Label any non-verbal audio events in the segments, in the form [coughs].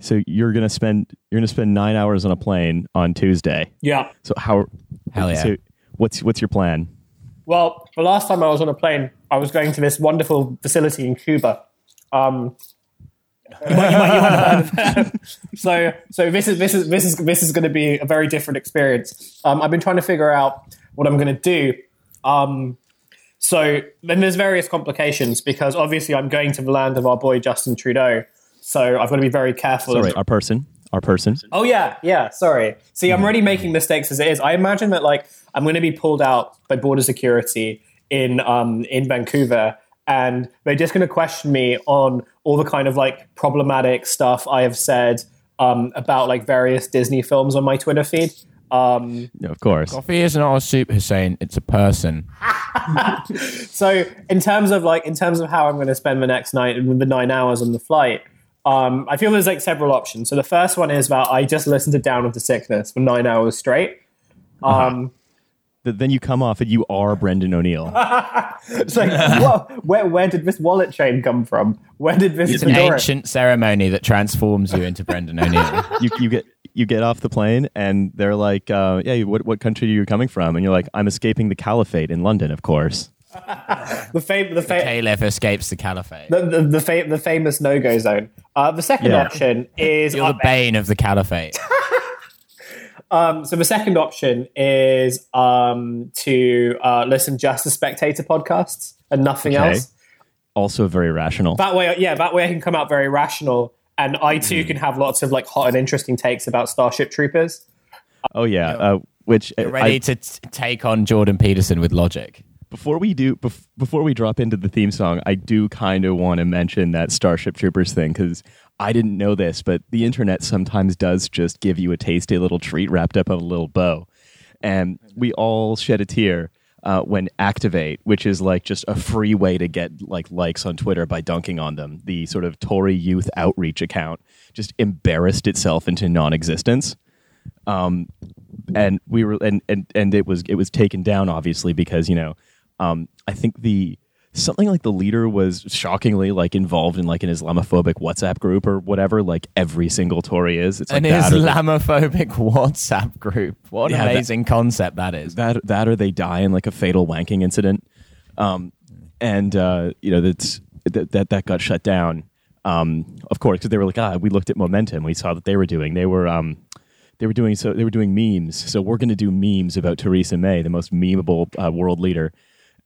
So you're gonna spend you're gonna spend nine hours on a plane on Tuesday. Yeah. So how? Hell yeah. So what's what's your plan? Well, the last time I was on a plane, I was going to this wonderful facility in Cuba. Um, you might- you might- you might have heard of it. [laughs] so, so this is this is this is this is going to be a very different experience. Um, I've been trying to figure out what I'm going to do. Um, so then there's various complications because obviously I'm going to the land of our boy Justin Trudeau. So I've got to be very careful. Sorry, our person, our person. Oh yeah, yeah. Sorry. See, I'm already making mistakes as it is. I imagine that like I'm going to be pulled out by border security in um in Vancouver, and they're just going to question me on all the kind of like problematic stuff I have said um about like various Disney films on my Twitter feed. Um, No, of course. Coffee is not a soup, Hussein. It's a person. [laughs] so in terms of like in terms of how I'm going to spend the next night and the nine hours on the flight, um, I feel there's like several options. So the first one is that I just listen to Down with the Sickness for nine hours straight. Um, Th- Then you come off and you are Brendan O'Neill. [laughs] It's like, whoa, where where did this wallet chain come from? Where did this It's an ancient ceremony that transforms you into Brendan O'Neill. [laughs] you you get you get off the plane and they're like, uh, "Yeah, what what country are you coming from?" And you're like, "I'm escaping the caliphate in London, of course." The fam- the, fa- Caliph escapes the caliphate. the the the, fa- the famous no go zone. Uh, the second Yeah. option is You're the bane of the caliphate. [laughs] [laughs] um, so the second option is um, to uh, listen just to spectator podcasts and nothing Okay. else. Also very rational. That way, yeah, that way I can come out very rational, and I too can have lots of like hot and interesting takes about Starship Troopers. Oh yeah, uh, which uh, Ready I- to t- take on Jordan Peterson with logic. Before we do bef- before we drop into the theme song, I do kind of want to mention that Starship Troopers thing because I didn't know this, but the internet sometimes does just give you a tasty little treat wrapped up in a little bow, and we all shed a tear. Uh, when Activate, which is like just a free way to get like likes on Twitter by dunking on them, the sort of Tory youth outreach account just embarrassed itself into non-existence um, and we were and, and and it was it was taken down obviously because you know um, I think the something like the leader was shockingly like involved in like an Islamophobic WhatsApp group or whatever like every single Tory is. It's like An that, Islamophobic [laughs] WhatsApp group. What an Yeah, that- amazing concept that is. that that or they die in like a fatal wanking incident. Um, and uh, you know that's that that that got shut down. Um, of course, because they were like, ah, we looked at momentum. We saw that they were doing. They were um, they were doing so. They were doing memes. So we're going to do memes about Theresa May, the most memeable uh, world leader.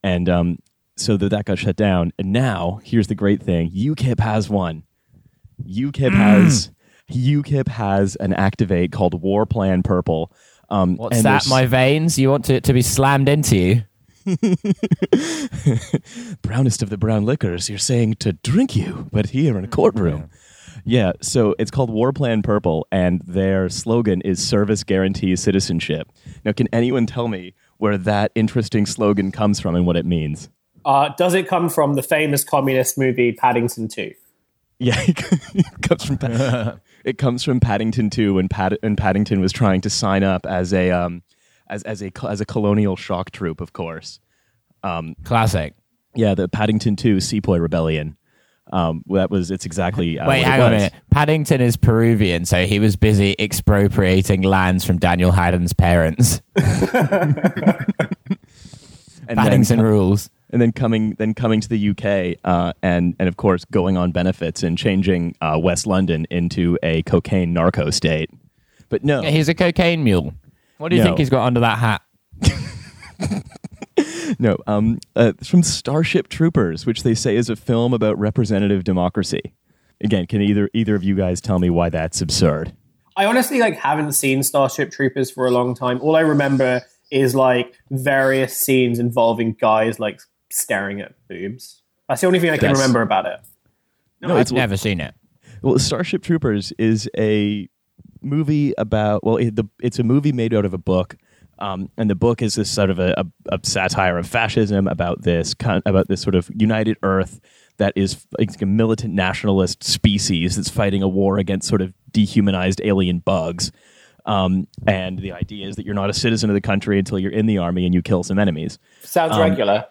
And um, so that that got shut down. And now here's the great thing: UKIP has one. UKIP has UKIP has an activate called War Plan Purple. Um, What's that? My veins? You want it to be slammed into you? [laughs] brownest of the brown liquors. You're saying to drink you, but here in a courtroom. Yeah, so it's called War Plan Purple, and their slogan is "Service guarantees citizenship." Now, can anyone tell me where that interesting slogan comes from and what it means? Uh, does it come from the famous communist movie Paddington Two? Yeah, [laughs] it comes from Pa- [laughs] it comes from Paddington 2 when Pad- when Paddington was trying to sign up as a um as as a as a colonial shock troop, of course. Classic. Yeah, the Paddington 2 Sepoy Rebellion. Um, that was it's exactly uh, Wait, hang on a minute. Paddington is Peruvian, so he was busy expropriating lands from Daniel Hannan's parents. [laughs] And [laughs] Paddington then, rules. and then coming then coming to the UK uh, and and of course going on benefits and changing uh, West London into a cocaine narco state. But no, Yeah, he's a cocaine mule. What do you No. think he's got under that hat? [laughs] [laughs] no, um, uh, it's from Starship Troopers, which they say is a film about representative democracy. Again, can either either of you guys tell me why that's absurd? I honestly like haven't seen Starship Troopers for a long time. All I remember is like various scenes involving guys like staring at boobs. That's the only thing I can Yes. remember about it. No, I've never seen it. Well, Starship Troopers is a movie about well, it, the, it's a movie made out of a book, um, and the book is this sort of a, a, a satire of fascism about this about this sort of united Earth that is like a militant nationalist species that's fighting a war against sort of dehumanized alien bugs. Um, and the idea is that you're not a citizen of the country until you're in the army and you kill some enemies. Sounds Um, regular.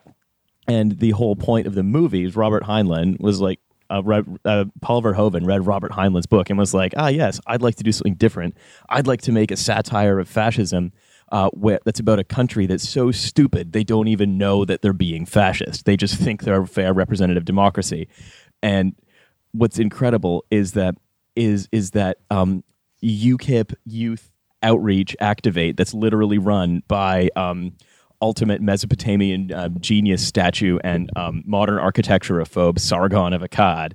And the whole point of the movie is Robert Heinlein was like, uh, read, uh, Paul Verhoeven read Robert Heinlein's book and was like, ah, yes, I'd like to do something different. I'd like to make a satire of fascism uh, that's about a country that's so stupid they don't even know that they're being fascist. They just think they're a fair representative democracy. And what's incredible is that is is that um, UKIP Youth Outreach Activate that's literally run by um, ultimate Mesopotamian uh, genius statue and um, modern architecturophobe Sargon of Akkad.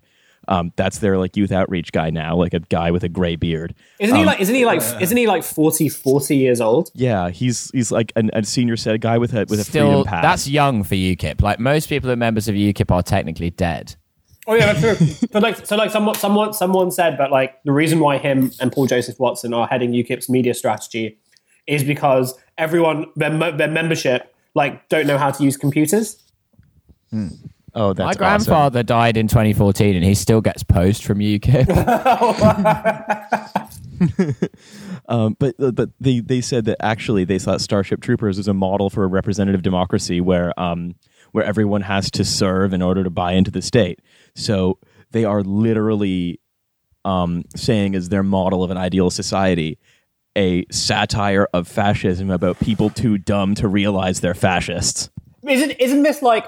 Um, that's their like youth outreach guy now, like a guy with a gray beard. Isn't he like? Isn't he like? Isn't he like 40, 40 years old? Yeah, he's he's like an, a senior set guy with a with a Still, freedom pass. that's young for UKIP. Like most people that are members of UKIP are technically dead. Oh yeah, that's true. [laughs] but like, so like, someone, someone, someone said that like the reason why him and Paul Joseph Watson are heading UKIP's media strategy is because everyone their their membership like don't know how to use computers. Oh, that's My awesome. grandfather died in 2014, and he still gets post from UKIP. [laughs] [laughs] [laughs] Um, but but they they said that actually they thought Starship Troopers was a model for a representative democracy where um where everyone has to serve in order to buy into the state. So they are literally um, saying as their model of an ideal society a satire of fascism about people too dumb to realize they're fascists. Isn't isn't this like?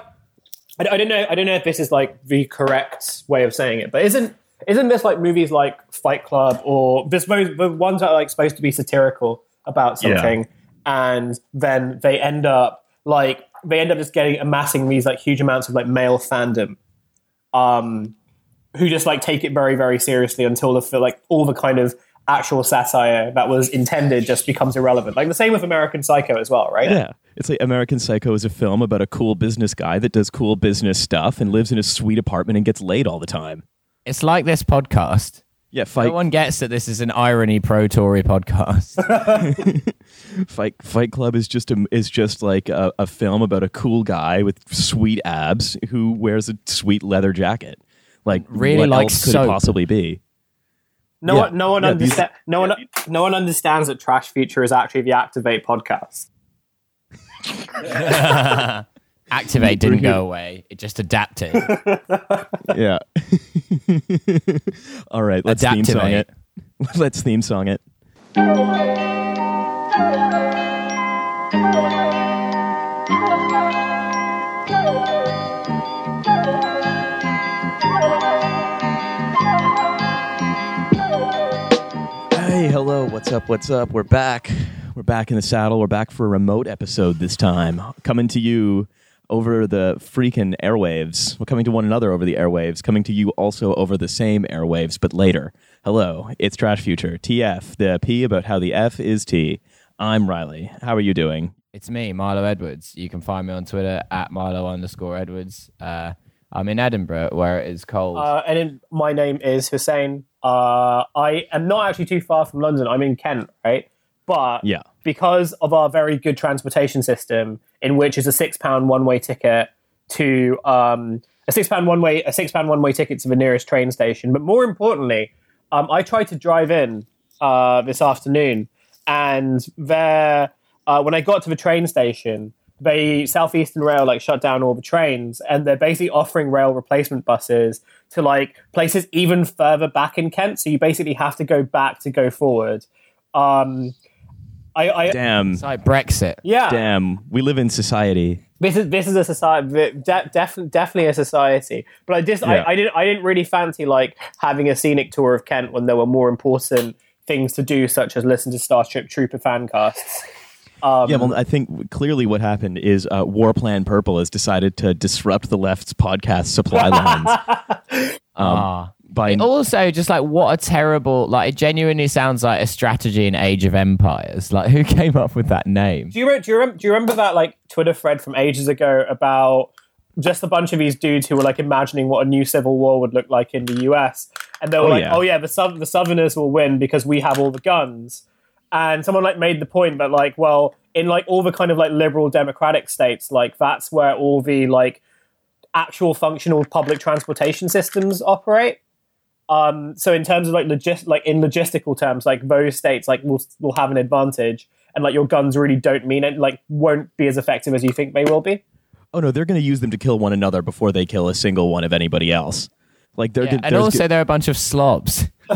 I, I don't know. I don't know if this is like the correct way of saying it, but isn't isn't this like movies like Fight Club or this the ones that are like supposed to be satirical about Yeah. something, and then they end up like they end up just getting amassing these like huge amounts of like male fandom, um, who just like take it very very seriously until the feel like all the kind of actual satire that was intended just becomes irrelevant. Like the same with American Psycho as well, right? Yeah. It's like American Psycho is a film about a cool business guy that does cool business stuff and lives in a sweet apartment and gets laid all the time. it's like this podcast. Yeah, Fight No one gets that this is an irony pro Tory podcast. [laughs] [laughs] Fight Fight Club is just a, is just like a, a film about a cool guy with sweet abs who wears a sweet leather jacket. Like Really what like else could soap. it possibly be? No Yeah. one, no one Yeah, these- No one, no one understands that Trash Future is actually the Activate podcast. [laughs] Activate didn't go away; it just adapted. [laughs] Yeah. [laughs] all right, let's theme song it. Let's theme song it. What's up? What's up? We're back. We're back in the saddle. We're back for a remote episode this time. Coming to you over the freaking airwaves. We're coming to one another over the airwaves, coming to you also over the same airwaves, but later. Hello, it's Trash Future. TF, the P about how the F is T. I'm Riley. How are you doing? It's me, Milo Edwards. You can find me on Twitter at Milo underscore Edwards. Uh, I'm in Edinburgh, where it is cold. Uh, and then my name is Hussein. Uh, I am not actually too far from London. I'm in Kent, right? But Yeah. because of our very good transportation system, in which is a six pound one way ticket to um, a six pound one way a six pound one way ticket to the nearest train station. But more importantly, um, I tried to drive in uh, this afternoon, and there uh, when I got to the train station, they Southeastern Rail like shut down all the trains, and they're basically offering rail replacement buses to like places even further back in Kent. So you basically have to go back to go forward. Um, I, I Damn. it's like Brexit. yeah, Damn. We live in society. this is this is a society, de- def- definitely a society. But I just Yeah. I, I didn't I didn't really fancy like having a scenic tour of Kent when there were more important things to do, such as listen to Starship Trooper fan casts. Um, Yeah, well, I think clearly what happened is uh, War Plan Purple has decided to disrupt the left's podcast supply lines. [laughs] Um, Ah. by Also, just like what a terrible, like it genuinely sounds like a strategy in Age of Empires. Like, who [laughs] came up with that name? Do you, re- do, you rem- do you remember that like Twitter thread from ages ago about just a bunch of these dudes who were like imagining what a new civil war would look like in the US, and they were Oh, like, yeah. "Oh yeah, the South- the Southerners will win because we have all the guns." And someone like made the point that like, well, in like all the kind of like liberal democratic states, like that's where all the like actual functional public transportation systems operate. Um, so in terms of like logis- like in logistical terms, like those states like will will have an advantage, and like your guns really don't mean it, like won't be as effective as you think they will be. oh no, they're going to use them to kill one another before they kill a single one of anybody else. Like they're Yeah, gonna and there's also they're a bunch of slobs. [laughs] [laughs]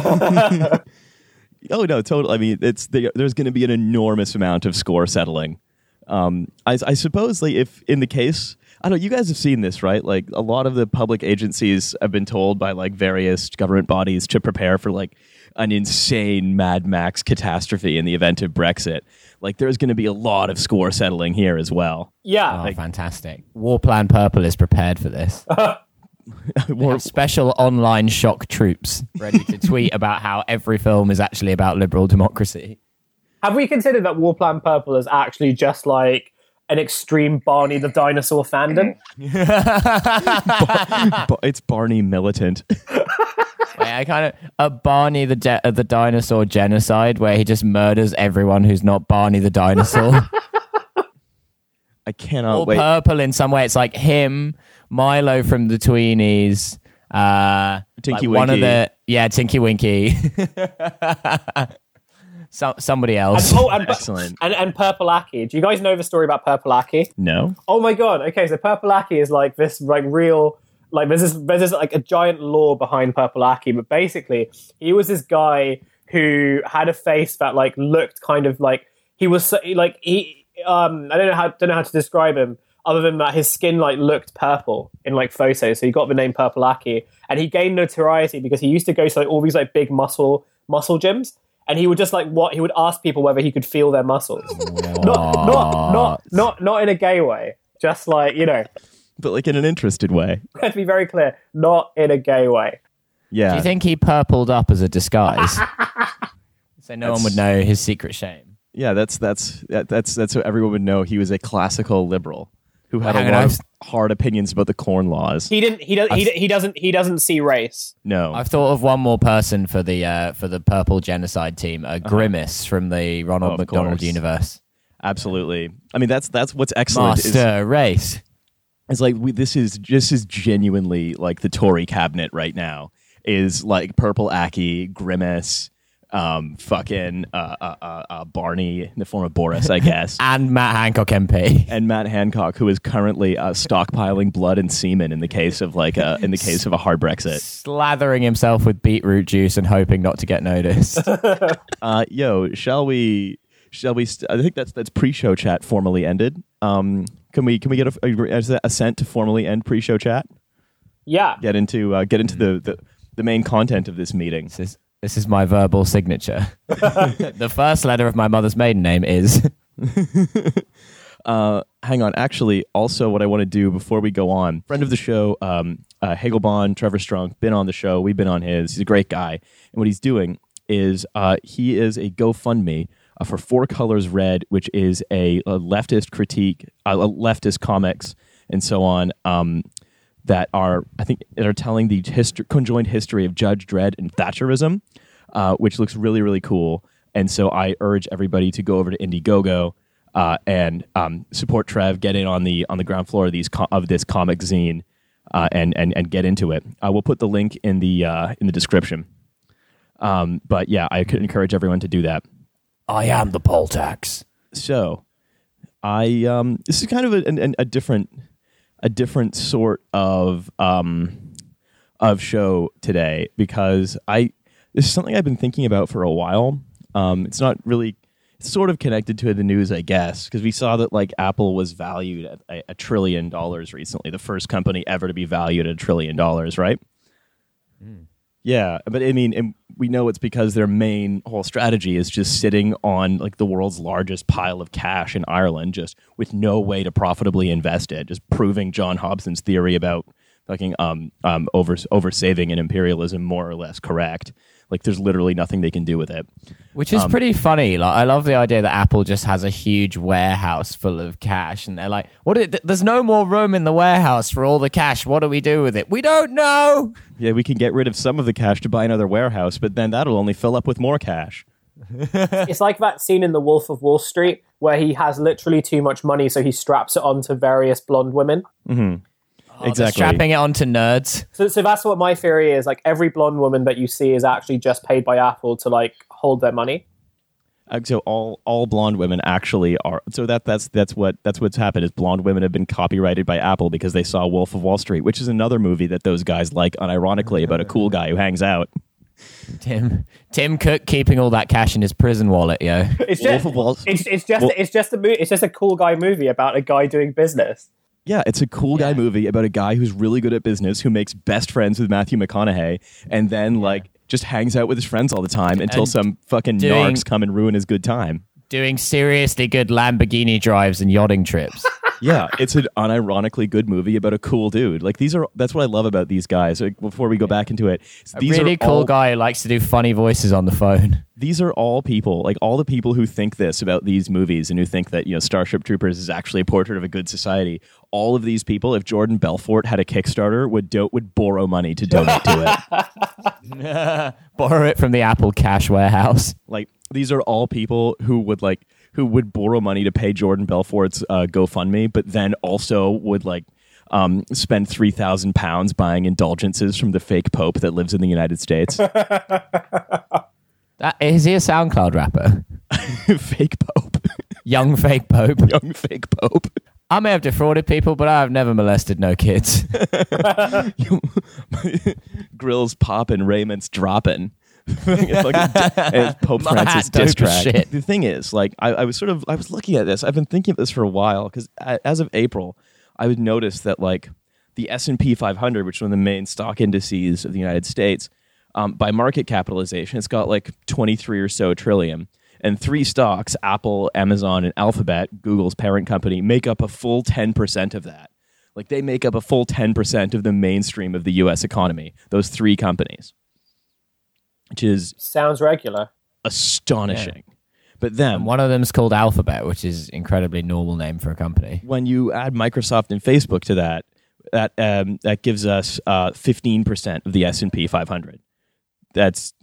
Oh no, totally. I mean, it's there- there's going to be an enormous amount of score settling. Um, I, I suppose, like, if in the case, I don't. know, You guys have seen this, right? Like, a lot of the public agencies have been told by like various government bodies to prepare for like an insane Mad Max catastrophe in the event of Brexit. Like, there's going to be a lot of score settling here as well. Yeah. Oh, fantastic. War Plan Purple is prepared for this. [laughs] [laughs] They have special online shock troops ready to [laughs] tweet about how every film is actually about liberal democracy. Have we considered that War Plan Purple is actually just like an extreme Barney the dinosaur fandom? [laughs] Ba- it's Barney militant. Wait, I kind of a Barney the ge- uh, the dinosaur genocide where he just murders everyone who's not Barney the dinosaur. I cannot All wait. purple in some way. It's like him, Milo from the Tweenies, uh, Tinky like one of Winky. the yeah, Tinky Winky. [laughs] so, somebody else. Oh, and, Excellent. and, and Purple Aki. Do you guys know the story about Purple Aki? No. Oh my god. Okay, so Purple Aki is like this like real like there's this there's this like a giant lore behind Purple Aki, but basically he was this guy who had a face that like looked kind of like he was so, like he um I don't know how don't know how to describe him other than that his skin like looked purple in like photos, so he got the name Purple Aki, and he gained notoriety because he used to go to like all these like big muscle muscle gyms. And he would just like what he would ask people whether he could feel their muscles, not not not not not in a gay way, just like you know, But like in an interested way. [laughs] to be very clear, not in a gay way. Yeah. Do you think he purpled up as a disguise? [laughs] so no one would know his secret shame. Yeah, that's that's that, that's that's what everyone would know. He was a classical liberal who had a lot of hard opinions about the corn laws. He didn't. He does. He, he doesn't. He doesn't see race. No, I've thought of one more person for the uh, for the purple genocide team, uh, Grimace from the Ronald Oh, McDonald course. universe. absolutely. I mean, that's that's what's excellent. Is, Master race. It's like we, this is this is genuinely like the Tory cabinet right now. Is like Purple Aki, Grimace, um, fucking uh, uh, uh, uh, Barney in the form of Boris, I guess. [laughs] And Matt Hancock MP. and Matt Hancock, who is currently uh, stockpiling blood and semen in the case of like a, in the case of a hard Brexit. Slathering himself with beetroot juice and hoping not to get noticed. [laughs] Uh, yo, shall we? Shall we? St- I think that's that's pre-show chat formally ended. Um, can we can we get a, a, assent to formally end pre-show chat? Yeah. Get into uh, get into the, the the main content of this meeting. this, is, this is my verbal signature. [laughs] the first letter of my mother's maiden name is. [laughs] Uh, hang on. Actually, also, what I want to do before we go on, friend of the show, um, uh, Hagelbon, Trevor Strong, been on the show. We've been on his. He's a great guy, and what he's doing is uh, he is a GoFundMe uh, for Four Colors Red, which is a, a leftist critique, uh, a leftist comics, and so on. Um, that are I think that are telling the history, conjoined history of Judge Dredd and Thatcherism, uh, which looks really really cool. And so I urge everybody to go over to Indiegogo uh, and um, support Trev, get in on the on the ground floor of these of this comic zine, uh, and and and get into it. Uh, we'll put the link in the uh, in the description. Um, but yeah, I could encourage everyone to do that. I am the poll tax. So, I um, this is kind of a, an, a different a different sort of um, of show today because I this is something I've been thinking about for a while. Um, it's not really it's sort of connected to the news, I guess, because we saw that like Apple was valued at a, a trillion dollars recently, the first company ever to be valued at a trillion dollars, right? Yeah, but I mean, and we know it's because their main whole strategy is just sitting on like the world's largest pile of cash in Ireland, just with no way to profitably invest it, just proving John Hobson's theory about fucking um um over over saving and imperialism more or less correct. Like, there's literally nothing they can do with it. Which is Um, pretty funny. Like, I love the idea that Apple just has a huge warehouse full of cash, and they're like, "What? Is, there's no more room in the warehouse for all the cash. What do we do with it? We don't know." Yeah, we can get rid of some of the cash to buy another warehouse, but then that'll only fill up with more cash. [laughs] It's like that scene in The Wolf of Wall Street where he has literally too much money, so he straps it onto various blonde women. They're exactly. strapping it onto nerds. So, so that's what my theory is. Like every blonde woman that you see is actually just paid by Apple to like hold their money. Uh, so all all blonde women actually are. So that that's that's what that's what's happened is blonde women have been copyrighted by Apple because they saw Wolf of Wall Street, which is another movie that those guys like, unironically about a cool guy who hangs out. Tim Tim Cook keeping all that cash in his prison wallet, yo. It's Wolf of Wall- it's, it's just, Well- it's just a mo- it's just a cool guy movie about a guy doing business. Yeah, it's a cool guy movie about a guy who's really good at business, who makes best friends with Matthew McConaughey, and then like just hangs out with his friends all the time until And some fucking doing- narcs come and ruin his good time. Doing seriously good Lamborghini drives and yachting trips. Yeah, it's an unironically good movie about a cool dude. Like these are that's what I love about these guys. Like, before we go back into it, A these really are cool all, guy who likes to do funny voices on the phone. These are all people, like all the people who think this about these movies and who think that you know Starship Troopers is actually a portrait of a good society. All of these people, if Jordan Belfort had a Kickstarter, would do- would borrow money to donate to it. [laughs] [laughs] Borrow it from the Apple cash warehouse. Like these are all people who would like who would borrow money to pay Jordan Belfort's uh, GoFundMe, but then also would like um, spend three thousand pounds buying indulgences from the fake Pope that lives in the United States. [laughs] That, is he a SoundCloud rapper? [laughs] fake Pope, Young fake pope. [laughs] young fake Pope. I may have defrauded people, but I've never molested no kids. Grills popping, Raymond's dropping. [laughs] And Pope My Francis dope diss as track. shit. The thing is, like, I, I was sort of, I was looking at this. I've been thinking of this for a while because as of April, I would notice that like the S and P 500, which is one of the main stock indices of the United States, um, by market capitalization, it's got like 23 or so trillion. And three stocks, Apple, Amazon, and Alphabet, Google's parent company, make up a full 10% of that. Like they make up a full 10% of the mainstream of the US economy, those three companies, which is Sounds regular. astonishing. But then, One of them is called Alphabet, which is incredibly normal name for a company. when you add Microsoft and Facebook to that, that um, that gives us uh, fifteen percent of the S and P 500. That's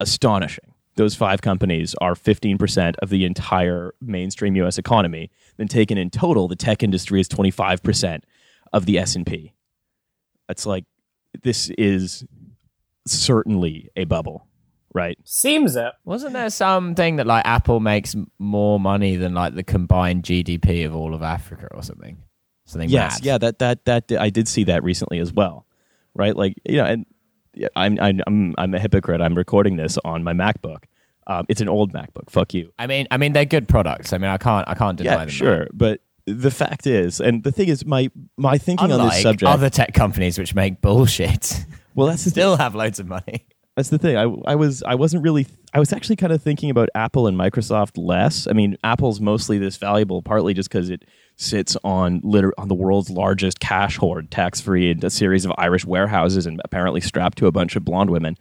astonishing. Those five companies are fifteen percent of the entire mainstream U.S. economy. Then taken in total, the tech industry is twenty five percent of the S and P. That's like this is certainly a bubble, right? Seems it. Wasn't there something that like Apple makes more money than like the combined GDP of all of Africa or something? Something Yes, mad. yeah, that that that I did see that recently as well, right? Like you know, and yeah, I'm I'm I'm I'm a hypocrite. I'm recording this on my MacBook. Um, it's an old MacBook. Fuck you. I mean, I mean, they're good products. I mean, I can't, I can't deny Yeah, them. sure, but the fact is, and the thing is, my my thinking on this subject. other tech companies which make bullshit, [laughs] well, that's still have loads of money. That's the thing. I, I was I wasn't really I was actually kind of thinking about Apple and Microsoft less. I mean, Apple's mostly this valuable partly just because it sits on liter- on the world's largest cash hoard, tax free, and a series of Irish warehouses, and apparently strapped to a bunch of blonde women.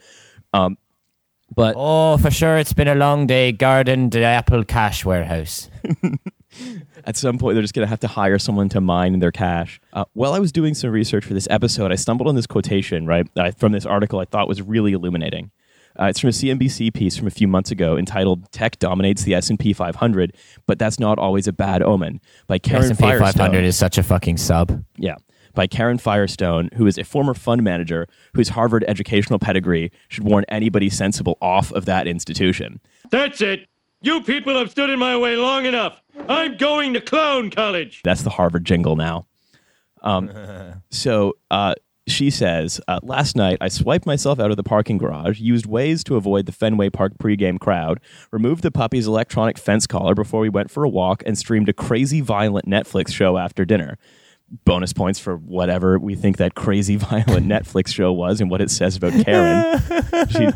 Um, but Oh, for sure, it's been a long day guarding the Apple cash warehouse. [laughs] at some point, they're just going to have to hire someone to mine their cash. Uh, while I was doing some research for this episode, I stumbled on this quotation right uh, from this article I thought was really illuminating. Uh, it's from a CNBC piece from a few months ago entitled "Tech Dominates the S&P 500, but that's not always a bad omen" by Karen S&P Firestone. 500 is such a fucking sub. Yeah, by Karen Firestone, who is a former fund manager whose Harvard educational pedigree should warn anybody sensible off of that institution. That's it. You people have stood in my way long enough. I'm going to clown college. That's the Harvard jingle now. Um, [laughs] so uh, she says, uh, last night I swiped myself out of the parking garage, used Waze to avoid the Fenway Park pregame crowd, removed the puppy's electronic fence collar before we went for a walk, and streamed a crazy violent Netflix show after dinner. Bonus points for whatever we think that crazy [laughs] violent Netflix show was and what it says about Karen. [laughs] She,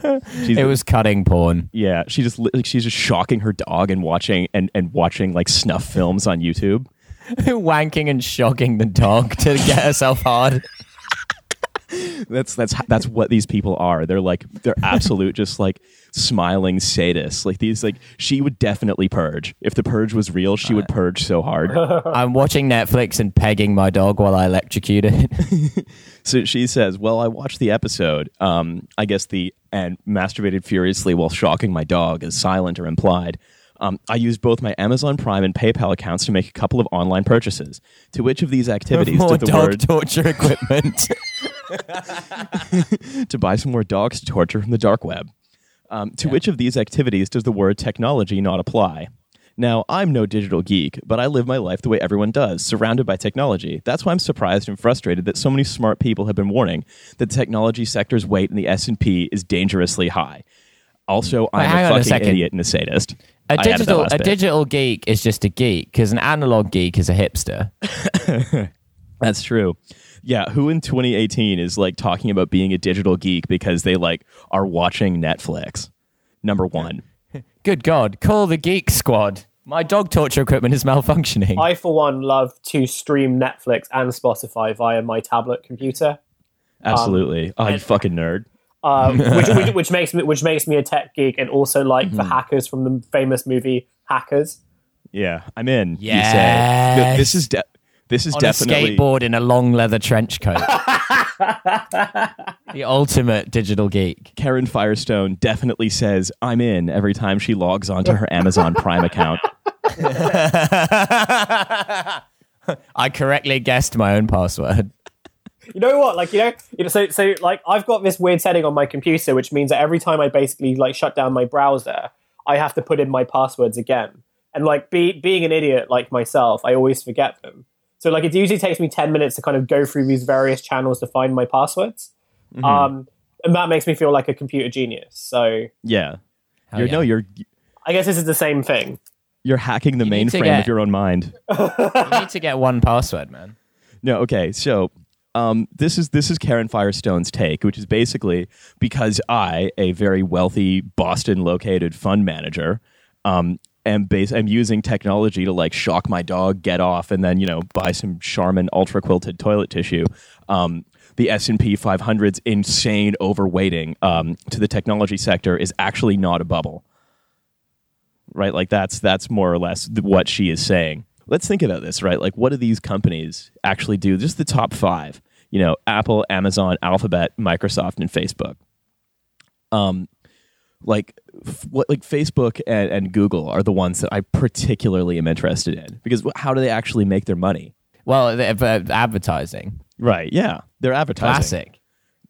she's, It was cutting porn. yeah, she just like, she's just shocking her dog and watching and, and watching like snuff films on YouTube. [laughs] Wanking and shocking the dog to get herself hard. That's that's that's what these people are. They're like they're absolute just like smiling sadist. Like these like she would definitely purge. If the purge was real, she would purge so hard. [laughs] I'm watching Netflix and pegging my dog while I electrocute it. [laughs] so she says, "Well, I watched the episode. Um, I guess the and masturbated furiously while shocking my dog is silent or implied." Um, I used both my Amazon Prime and PayPal accounts to make a couple of online purchases. To which of these activities More did the dog word [laughs] torture equipment. to buy some more dogs to torture from the dark web. Um, to which of these activities does the word technology not apply? Now, I'm no digital geek, but I live my life the way everyone does, surrounded by technology. That's why I'm surprised and frustrated that so many smart people have been warning that the technology sector's weight in the S&P is dangerously high. Also, I'm a a fucking second. idiot and a sadist. A I added that digital a bit. digital geek is just a geek because an analog geek is a hipster. [laughs] That's true. Yeah, who in 2018 is like talking about being a digital geek because they like are watching Netflix? Number 1. [laughs] Good God, call the geek squad. My dog torture equipment is [laughs] malfunctioning. I, for one, love to stream Netflix and Spotify via my tablet computer, Absolutely. oh, you fucking nerd. um, [laughs] which, which, which makes me which makes me a tech geek and also like Hmm. the hackers from the famous movie Hackers. Yeah, I'm in. You say. This is de- this is on definitely a skateboard in a long leather trench coat. [laughs] the ultimate digital geek. Karen Firestone definitely says I'm in every time she logs onto her Amazon Prime account. [laughs] I correctly guessed my own password. You know what? Like you know, you know. So so like I've got this weird setting on my computer, which means that every time I basically like shut down my browser, I have to put in my passwords again. And like be, being an idiot like myself, I always forget them. So like it usually takes me ten minutes to kind of go through these various channels to find my passwords. Um, and that makes me feel like a computer genius. So Yeah. Hell You're, yeah. No, you're I guess this is the same thing. you're hacking the You mainframe get- of your own mind. [laughs] You need to get one password, man. No, okay. So um, this is this is Karen Firestone's take, which is basically because I, a very wealthy Boston-located fund manager, um, am base am using technology to like shock my dog, get off, and then you know buy some Charmin ultra quilted toilet tissue. Um, the S and P 500's insane overweighting um, to the technology sector is actually not a bubble right? Like that's that's more or less what she is saying. Let's think about this, right? Like, what do these companies actually do? Just the top five, you know, Apple, Amazon, Alphabet, Microsoft, and Facebook. Um, like, what like Facebook and, and Google are the ones that I particularly am interested in because how do they actually make their money? Well, the- the uh, advertising. Right? Yeah, they're advertising. Classic.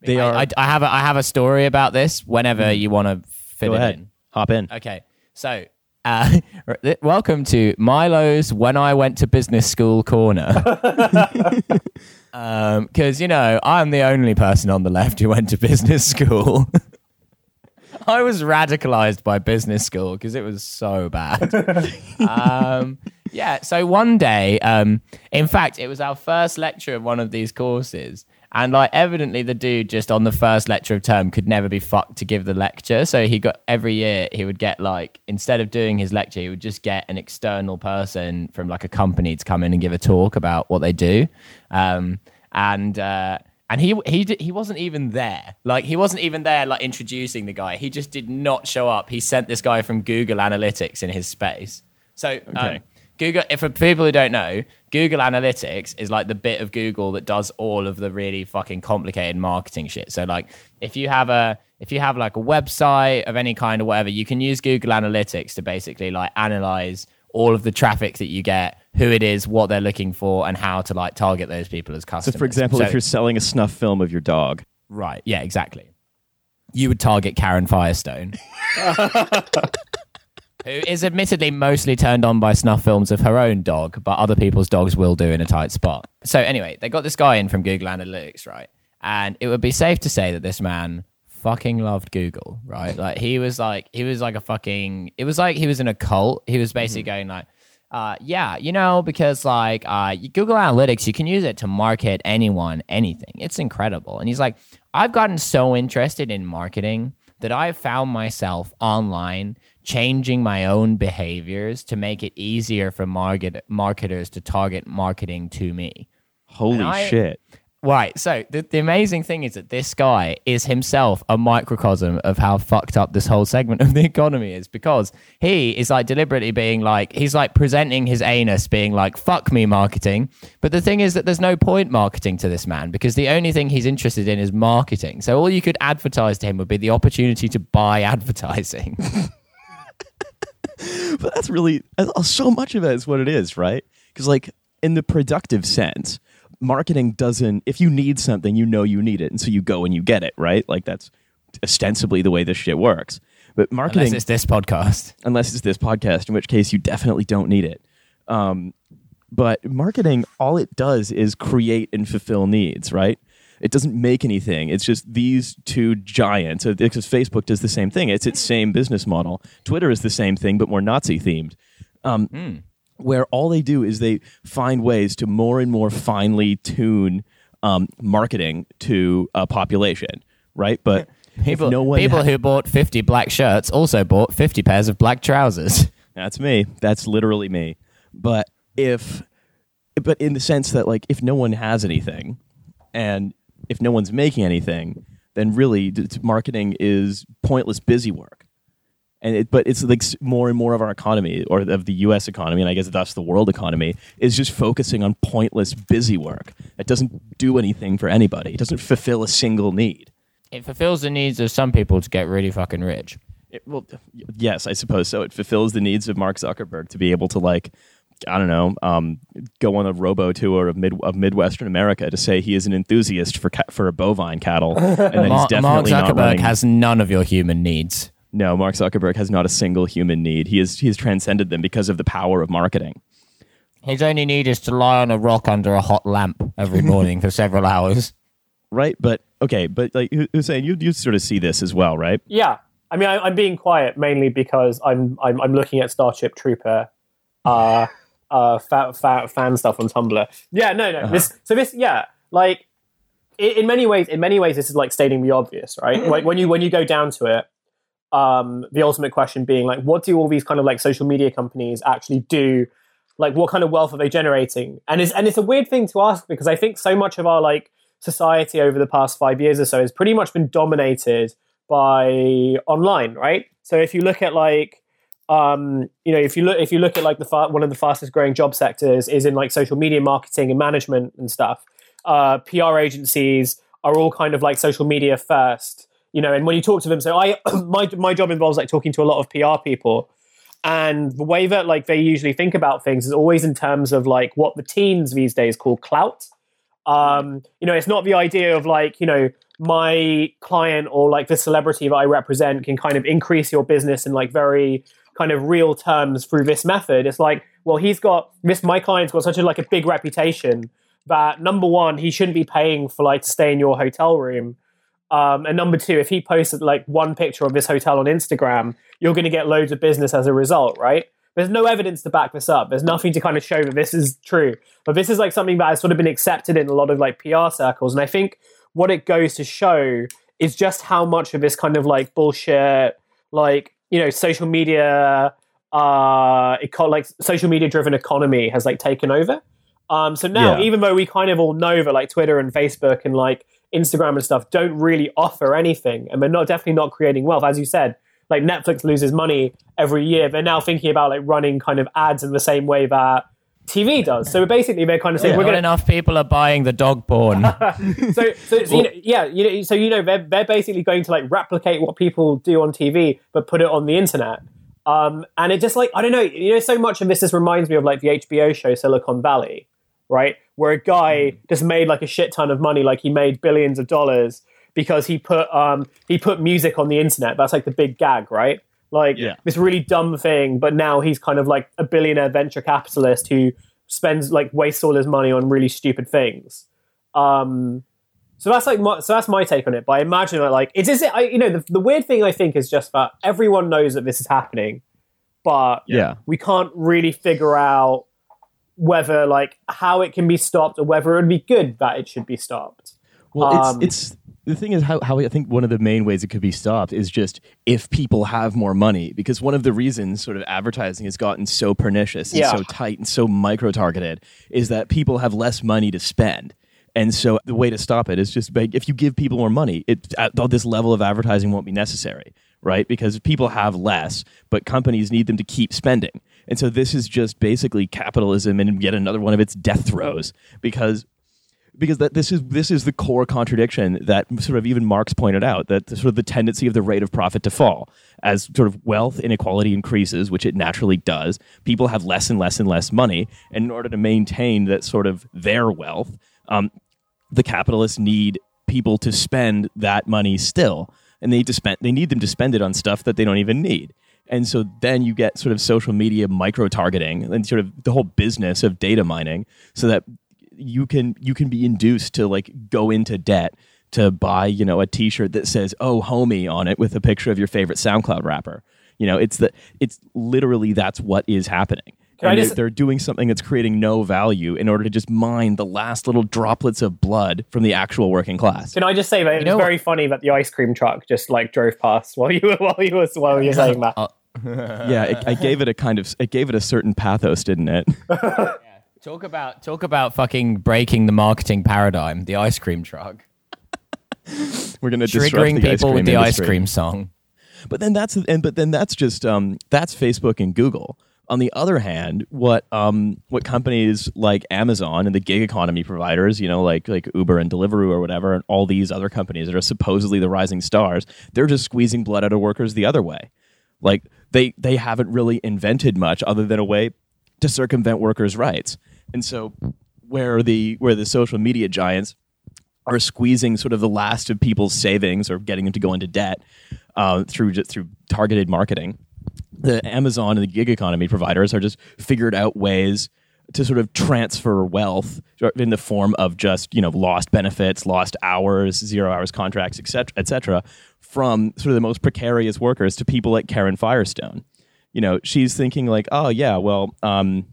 They I, are. I, I have a, I have a story about this whenever mm-hmm. you want to fit go it ahead, in. hop in. Okay, so uh, [laughs] welcome to Milo's When I Went to Business School corner. [laughs] [laughs] Um, because, you know, I'm the only person on the left who went to business school. [laughs] I was radicalized by business school because it was so bad. [laughs] um, yeah, so one day, um, in fact, it was our first lecture of one of these courses. And like evidently the dude just on the first lecture of term could never be fucked to give the lecture. So he got every year he would get like instead of doing his lecture, he would just get an external person from like a company to come in and give a talk about what they do. Um, and uh, and he he di- he wasn't even there. Like he wasn't even there like introducing the guy. He just did not show up. He sent this guy from Google Analytics in his space. So um, Google, if for people who don't know, Google Analytics is like the bit of Google that does all of the really fucking complicated marketing shit. So like if you have a if you have like a website of any kind or whatever, you can use Google Analytics to basically like analyze all of the traffic that you get, who it is, what they're looking for, and how to like target those people as customers. So, for example, So- if you're selling a snuff film of your dog, Right. Yeah, exactly. You would target Karen Firestone. [laughs] who is admittedly mostly turned on by snuff films of her own dog, but other people's dogs will do in a tight spot. So, anyway, they got this guy in from Google Analytics, right? And it would be safe to say that this man fucking loved Google, right? Like, he was like, he was like a fucking, it was like he was in a cult. He was basically mm-hmm. going like, uh, yeah, you know, because like uh, Google Analytics, you can use it to market anyone, anything. It's incredible. And he's like, I've gotten so interested in marketing that I've found myself online changing my own behaviors to make it easier for market marketers to target marketing to me. holy I- shit! Right. So the, the amazing thing is that this guy is himself a microcosm of how fucked up this whole segment [laughs] of the economy is because he is like deliberately being like, he's like presenting his anus being like, fuck me marketing. But the thing is that there's no point marketing to this man because the only thing he's interested in is marketing. So all you could advertise to him would be the opportunity to buy advertising. [laughs] but that's really so much of it is what it is, right? Because like in the productive sense, marketing doesn't. If you need something, you know you need it, and so you go and you get it, right? Like that's ostensibly the way this shit works. But marketing, Unless it's this podcast. unless it's this podcast, in which case you definitely don't need it. Um, but marketing, all it does is create and fulfill needs, right? It doesn't make anything. It's just these two giants. Because Facebook does the same thing. It's its same business model. Twitter is the same thing, but more Nazi themed. Um, Where all they do is they find ways to more and more finely tune um, marketing to a population, right? But people, no one people ha- who bought 50 black shirts also bought 50 pairs of black trousers. [laughs] That's me. That's literally me. But if, but in the sense that like if no one has anything, and if no one's making anything, then really marketing is pointless busy work. And it, but it's like more and more of our economy, or of the U.S. economy, and I guess thus the world economy, is just focusing on pointless busy work. It doesn't do anything for anybody. It doesn't fulfill a single need. It fulfills the needs of some people to get really fucking rich. It, well, yes, I suppose so. It fulfills the needs of Mark Zuckerberg to be able to like, I don't know, um, go on a robo tour of mid of Midwestern America to say he is an enthusiast for ca- for bovine cattle, [laughs] and then he's Mark, Mark definitely not Zuckerberg running. has none of your human needs. No, Mark Zuckerberg has not a single human need. He is he has transcended them because of the power of marketing. His only need is to lie on a rock under a hot lamp every morning for several hours. [laughs] Right, but okay, but like Hu- Hussein, you you sort of see this as well, right? Yeah, I mean, I, I'm being quiet mainly because I'm I'm, I'm looking at Starship Trooper, uh, [laughs] uh, fa- fa- fan stuff on Tumblr. Yeah, no, no. This so this yeah, like in, in many ways, in many ways, this is like stating the obvious, right? like when you when you go down to it, um, the ultimate question being like, what do all these kind of like social media companies actually do? Like, what kind of wealth are they generating? And it's and it's a weird thing to ask because I think so much of our like society over the past five years or so has pretty much been dominated by online, right? So if you look at like um, you know, if you look if you look at like the fa- one of the fastest growing job sectors is in like social media marketing and management and stuff. Uh, PR agencies are all kind of like social media first, you know. And when you talk to them, so I [clears throat] my my job involves like talking to a lot of PR people, and the way that like they usually think about things is always in terms of like what the teens these days call clout. Um, you know, it's not the idea of like, you know, my client or like the celebrity that I represent can kind of increase your business in like very kind of real terms through this method. It's like, well, he's got this, my client's got such a like a big reputation that number one, he shouldn't be paying for like to stay in your hotel room. Um, and number two, if he posted like one picture of his hotel on Instagram, you're going to get loads of business as a result, right? There's no evidence to back this up. There's nothing to kind of show that this is true. But this is like something that has sort of been accepted in a lot of like PR circles. And I think what it goes to show is just how much of this kind of like bullshit, like, you know, social media, uh, like social media driven economy has like taken over. Um, so now, Yeah. even though we kind of all know that like Twitter and Facebook and like Instagram and stuff don't really offer anything, and they're not definitely not creating wealth, as you said. Like Netflix loses money every year. They're now thinking about like running kind of ads in the same way that TV does. So basically, they're kind of saying Not we're going to enough people are buying the dog porn. [laughs] so, so, so you know, yeah, you know, so you know, they're they're basically going to like replicate what people do on TV, but put it on the internet. Um, and it just like I don't know, you know, so much of this just reminds me of like the HBO show Silicon Valley, right? Where a guy just made like a shit ton of money, like he made billions of dollars because he put um he put music on the internet. That's like the big gag, right? Like Yeah. this really dumb thing, but now he's kind of like a billionaire venture capitalist who spends like wastes all his money on really stupid things. Um, so that's like my, so that's my take on it. But I imagine that like it's is it I, you know the, the weird thing I think is just that everyone knows that this is happening, but Yeah. we can't really figure out whether like how it can be stopped or whether it would be good that it should be stopped. Well, Um, it's it's the thing is how, how I think one of the main ways it could be stopped is just if people have more money because one of the reasons sort of advertising has gotten so pernicious and Yeah. so tight and so micro targeted is that people have less money to spend. And so the way to stop it is just by, if you give people more money, it this level of advertising won't be necessary, right? Because people have less, but companies need them to keep spending. And so this is just basically capitalism and yet another one of its death throes because because that this is this is the core contradiction that sort of even Marx pointed out that the, sort of the tendency of the rate of profit to fall as sort of wealth inequality increases, which it naturally does. People have less and less and less money, and in order to maintain that sort of their wealth, um, the capitalists need people to spend that money still. and they need to spend they need them to spend it on stuff that they don't even need. And so then you get sort of social media micro targeting and sort of the whole business of data mining so that you can you can be induced to like go into debt to buy, you know, a t-shirt that says "Oh, homie" on it with a picture of your favorite SoundCloud rapper. You know, it's the it's literally that's what is happening. Can I And just- they're, they're doing something that's creating no value in order to just mine the last little droplets of blood from the actual working class. Can I just say that it was very funny that the ice cream truck just like drove past while you were while you were while you were saying that. [laughs] yeah, it, I gave it a kind of it gave it a certain pathos, didn't it? [laughs] Talk about talk about fucking breaking the marketing paradigm. The ice cream truck, We're going to disrupt triggering the ice people with the ice cream song. But then that's and but then that's just um, that's Facebook and Google. On the other hand, what um, what companies like Amazon and the gig economy providers, you know, like like Uber and Deliveroo or whatever, and all these other companies that are supposedly the rising stars, they're just squeezing blood out of workers the other way. Like they they haven't really invented much other than a way to circumvent workers' rights. And so where the where the social media giants are squeezing sort of the last of people's savings or getting them to go into debt uh, through through targeted marketing. The Amazon and the gig economy providers are just figured out ways to sort of transfer wealth in the form of just you know lost benefits, lost hours, zero hours contracts, etc., etc., from sort of the most precarious workers to people like Karen Firestone. You know, she's thinking like, oh yeah, well, um,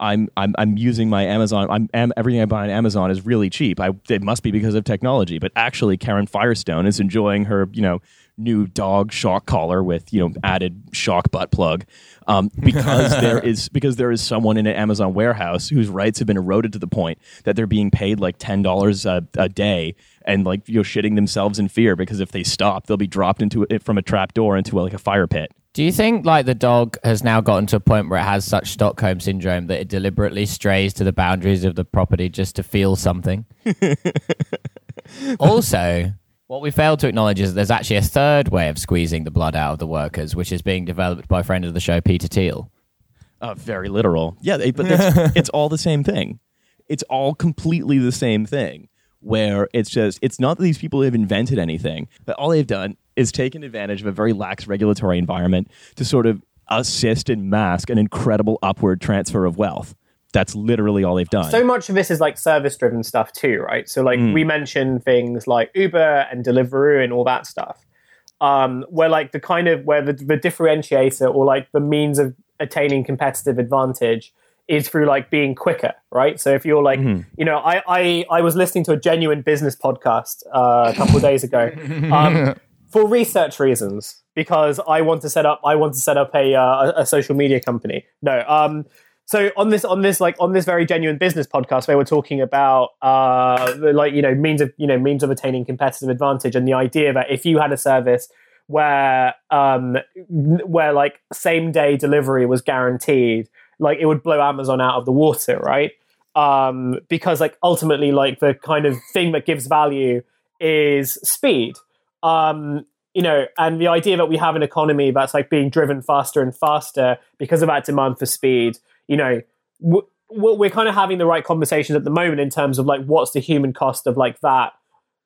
I'm I'm I'm using my Amazon. I'm am, everything I buy on Amazon is really cheap. I it must be because of technology, but actually, Karen Firestone is enjoying her you know new dog shock collar with you know added shock butt plug um, [laughs] because there is because there is someone in an Amazon warehouse whose rights have been eroded to the point that they're being paid like ten dollars a a day and like you know shitting themselves in fear because if they stop they'll be dropped into it from a trap door into like a fire pit. Do you think like the dog has now gotten to a point where it has such Stockholm syndrome that it deliberately strays to the boundaries of the property just to feel something? [laughs] also, what we failed to acknowledge is that there's actually a third way of squeezing the blood out of the workers, which is being developed by a friend of the show, Peter Thiel. Uh, very literal. Yeah, but [laughs] it's all the same thing. It's all completely the same thing. Where it's just, it's not that these people have invented anything, but all they've done is taken advantage of a very lax regulatory environment to sort of assist and mask an incredible upward transfer of wealth. That's literally all they've done. so much of this is like service driven stuff too, right? So like we mentioned things like Uber and Deliveroo and all that stuff. Um, where like the kind of where the, the differentiator or like the means of attaining competitive advantage is through like being quicker, right? So if you're like, you know, I, I I was listening to a genuine business podcast uh, a couple of days ago um, [laughs] for research reasons because I want to set up I want to set up a uh, a social media company. No, um, so on this on this like on this very genuine business podcast they were talking about uh like you know means of you know means of attaining competitive advantage and the idea that if you had a service where um where like same day delivery was guaranteed like it would blow amazon out of the water right? Um because like ultimately like the kind of thing that gives value is speed. Um you know and the idea that we have an economy that's like being driven faster and faster because of that demand for speed you know w- we're kind of having the right conversations at the moment in terms of like what's the human cost of like that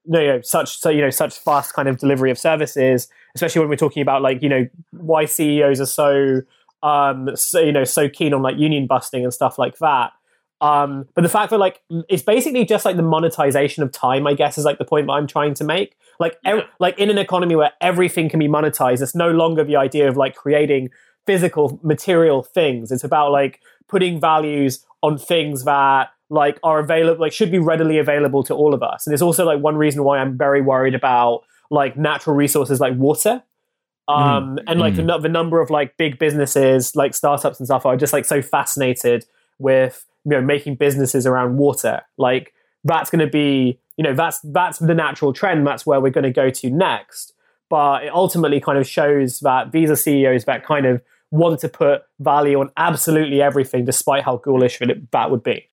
you know such so you know such fast kind of delivery of services especially when we're talking about like you know why ceos are so um so you know so keen on like union busting and stuff like that. Um but the fact that like it's basically just like the monetization of time i guess is like the point that i'm trying to make. Like ev- like in an economy where everything can be monetized it's no longer the idea of like creating physical material things. It's about like putting values on things that like are available like should be readily available to all of us. And it's also like one reason why i'm very worried about like natural resources like water um and like the, the number of like big businesses like startups and stuff are just like so fascinated with you know making businesses around water. Like that's going to be you know that's that's the natural trend. That's where we're going to go to next. But it ultimately kind of shows that these are ceos that kind of want to put value on absolutely everything despite how ghoulish that would be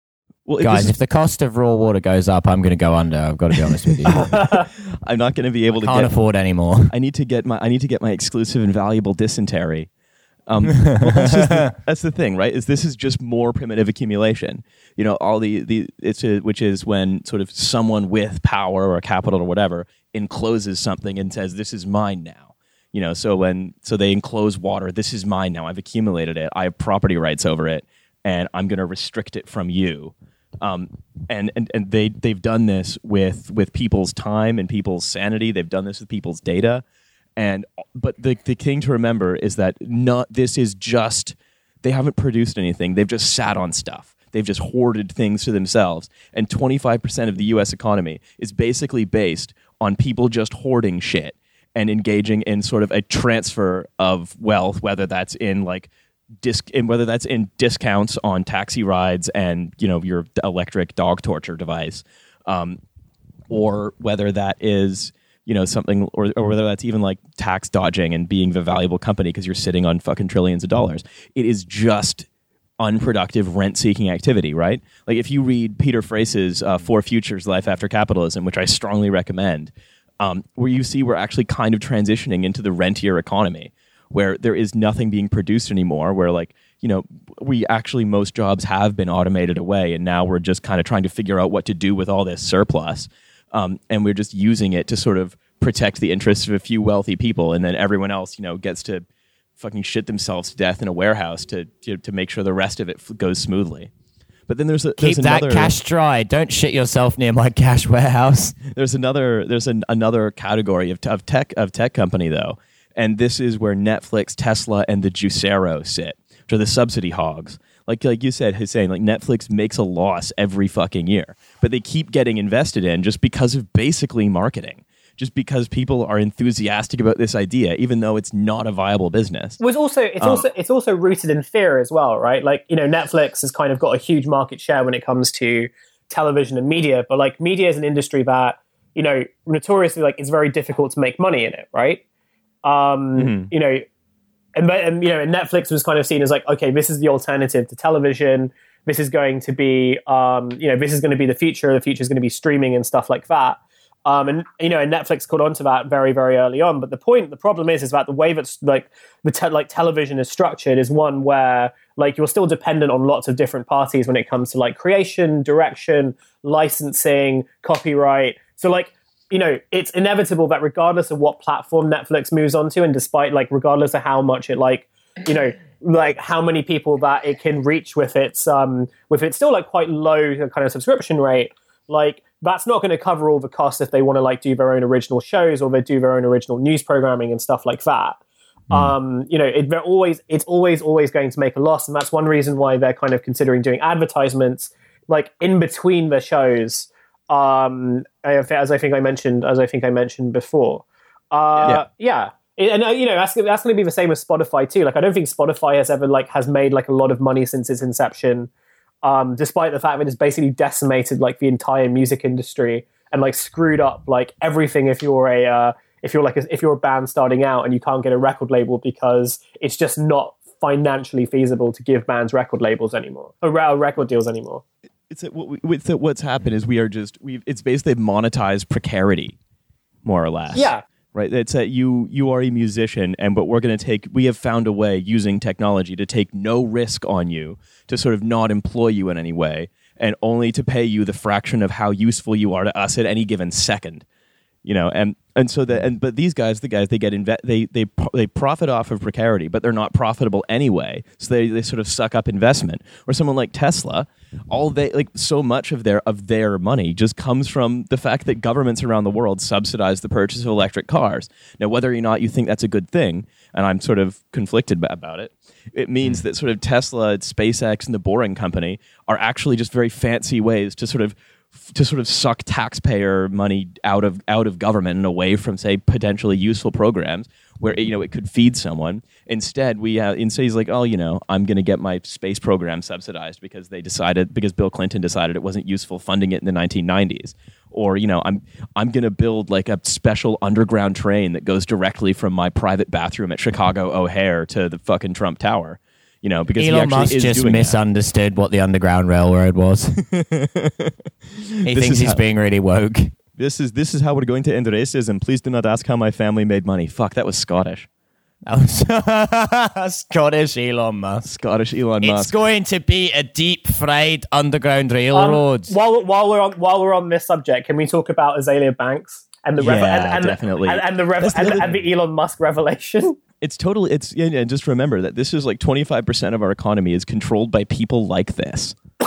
well, if Guys, this- if the cost of raw water goes up, I'm going to go under. I've got to be honest with you. [laughs] I'm not going to be able to Can't get afford anymore. I need to get my I need to get my exclusive and valuable dysentery Um, well, that's, just the, [laughs] that's the thing, right? Is this is just more primitive accumulation? You know, all the the it's a, which is when sort of someone with power or capital or whatever encloses something and says, "This is mine now." You know, so when so they enclose water, this is mine now. I've accumulated it. I have property rights over it, and I'm going to restrict it from you. Um, and, and and they they've done this with with people's time and people's sanity. They've done this with people's data and but the the thing to remember is that not this is just they haven't produced anything. They've just sat on stuff. They've just hoarded things to themselves. And 25% of the US economy is basically based on people just hoarding shit and engaging in sort of a transfer of wealth, whether that's in like disc in whether that's in discounts on taxi rides and you know your electric dog torture device, um, or whether that is you know something or, or whether that's even like tax dodging and being the valuable company because you're sitting on fucking trillions of dollars. It is just unproductive rent seeking activity right? Like if you read peter frase's uh, four futures life after capitalism which i strongly recommend um, where you see we're actually kind of transitioning into the rentier economy where there is nothing being produced anymore where like you know we actually most jobs have been automated away and now we're just kind of trying to figure out what to do with all this surplus um, and we're just using it to sort of protect the interests of a few wealthy people, and then everyone else, you know, gets to fucking shit themselves to death in a warehouse to to, to make sure the rest of it f- goes smoothly. But then there's a there's Keep that another, cash dry. Don't shit yourself near my cash warehouse. [laughs] There's another there's an, another category of, of tech of tech company though, and this is where Netflix, Tesla, and the Juicero sit, which are the subsidy hogs. Like like you said, Hussein, like Netflix makes a loss every fucking year, but they keep getting invested in just because of basically marketing. Just because people are enthusiastic about this idea, even though it's not a viable business. was also it's Um, also it's also rooted in fear as well, right? Like you know, Netflix has kind of got a huge market share when it comes to television and media, but like media is an industry that you know notoriously like it's very difficult to make money in it, right? Um, Mhm. You know, and, and you know, and Netflix was kind of seen as like, okay, this is the alternative to television. This is going to be, um, you know, this is going to be the future. The future is going to be streaming and stuff like that. Um, and you know, and Netflix caught on to that very, very early on. But the point, the problem is, is that the way that like the te- like television is structured is one where like you're still dependent on lots of different parties when it comes to like creation, direction, licensing, copyright. So like you know, it's inevitable that regardless of what platform Netflix moves onto, and despite like regardless of how much it like, you know, like how many people that it can reach with its um with its still like quite low kind of subscription rate, like that's not going to cover all the costs if they want to like do their own original shows or they do their own original news programming and stuff like that. Um, you know, it, they're always it's always always going to make a loss, and that's one reason why they're kind of considering doing advertisements like in between the shows. Um, as I think I mentioned, as I think I mentioned before. Uh, yeah. It- and uh, you know that's that's going to be the same with Spotify too. Like I don't think Spotify has ever like has made like a lot of money since its inception, um, despite the fact that it's basically decimated like the entire music industry and like screwed up like everything. If you're a uh, if you're like a, if you're a band starting out and you can't get a record label because it's just not financially feasible to give bands record labels anymore or re- record deals anymore. It's that what we, it's that what's happened is we are just we it's basically monetized precarity, more or less. Yeah. right it's that you you are a musician and but we're going to take we have found a way using technology to take no risk on you to sort of not employ you in any way and only to pay you the fraction of how useful you are to us at any given second you know and and so that and but these guys the guys they get inve- they they they profit off of precarity but they're not profitable anyway so they, they sort of suck up investment or someone like tesla all they like so much of their of their money just comes from the fact that governments around the world subsidize the purchase of electric cars. Now whether or not you think that's a good thing and i'm sort of conflicted about it it means hmm. that sort of tesla spacex and the boring company are actually just very fancy ways to sort of to sort of suck taxpayer money out of out of government and away from say potentially useful programs where you know it could feed someone. Instead we uh, instead he's like oh you know i'm going to get my space program subsidized because they decided because bill clinton decided it wasn't useful funding it in the 1990s or you know i'm i'm going to build like a special underground train that goes directly from my private bathroom at chicago o'hare to the fucking trump tower you know because Elon actually Musk is just doing that. misunderstood what the Underground Railroad was. [laughs] he This thinks he's how- being really woke. This is this is how we're going to end racism. Please do not ask how my family made money. Fuck, that was Scottish. That was [laughs] Scottish Elon Musk. Scottish Elon Musk. It's going to be a deep fried underground Um, railroad. while while we're on while we're on this subject, can we talk about Azealia Banks and the rev- Yeah, and, and, definitely. and, and the rev- That's the and, and the Elon Musk revelation? It's totally. It's yeah, yeah. Just remember that this is like twenty five percent of our economy is controlled by people like this. [coughs]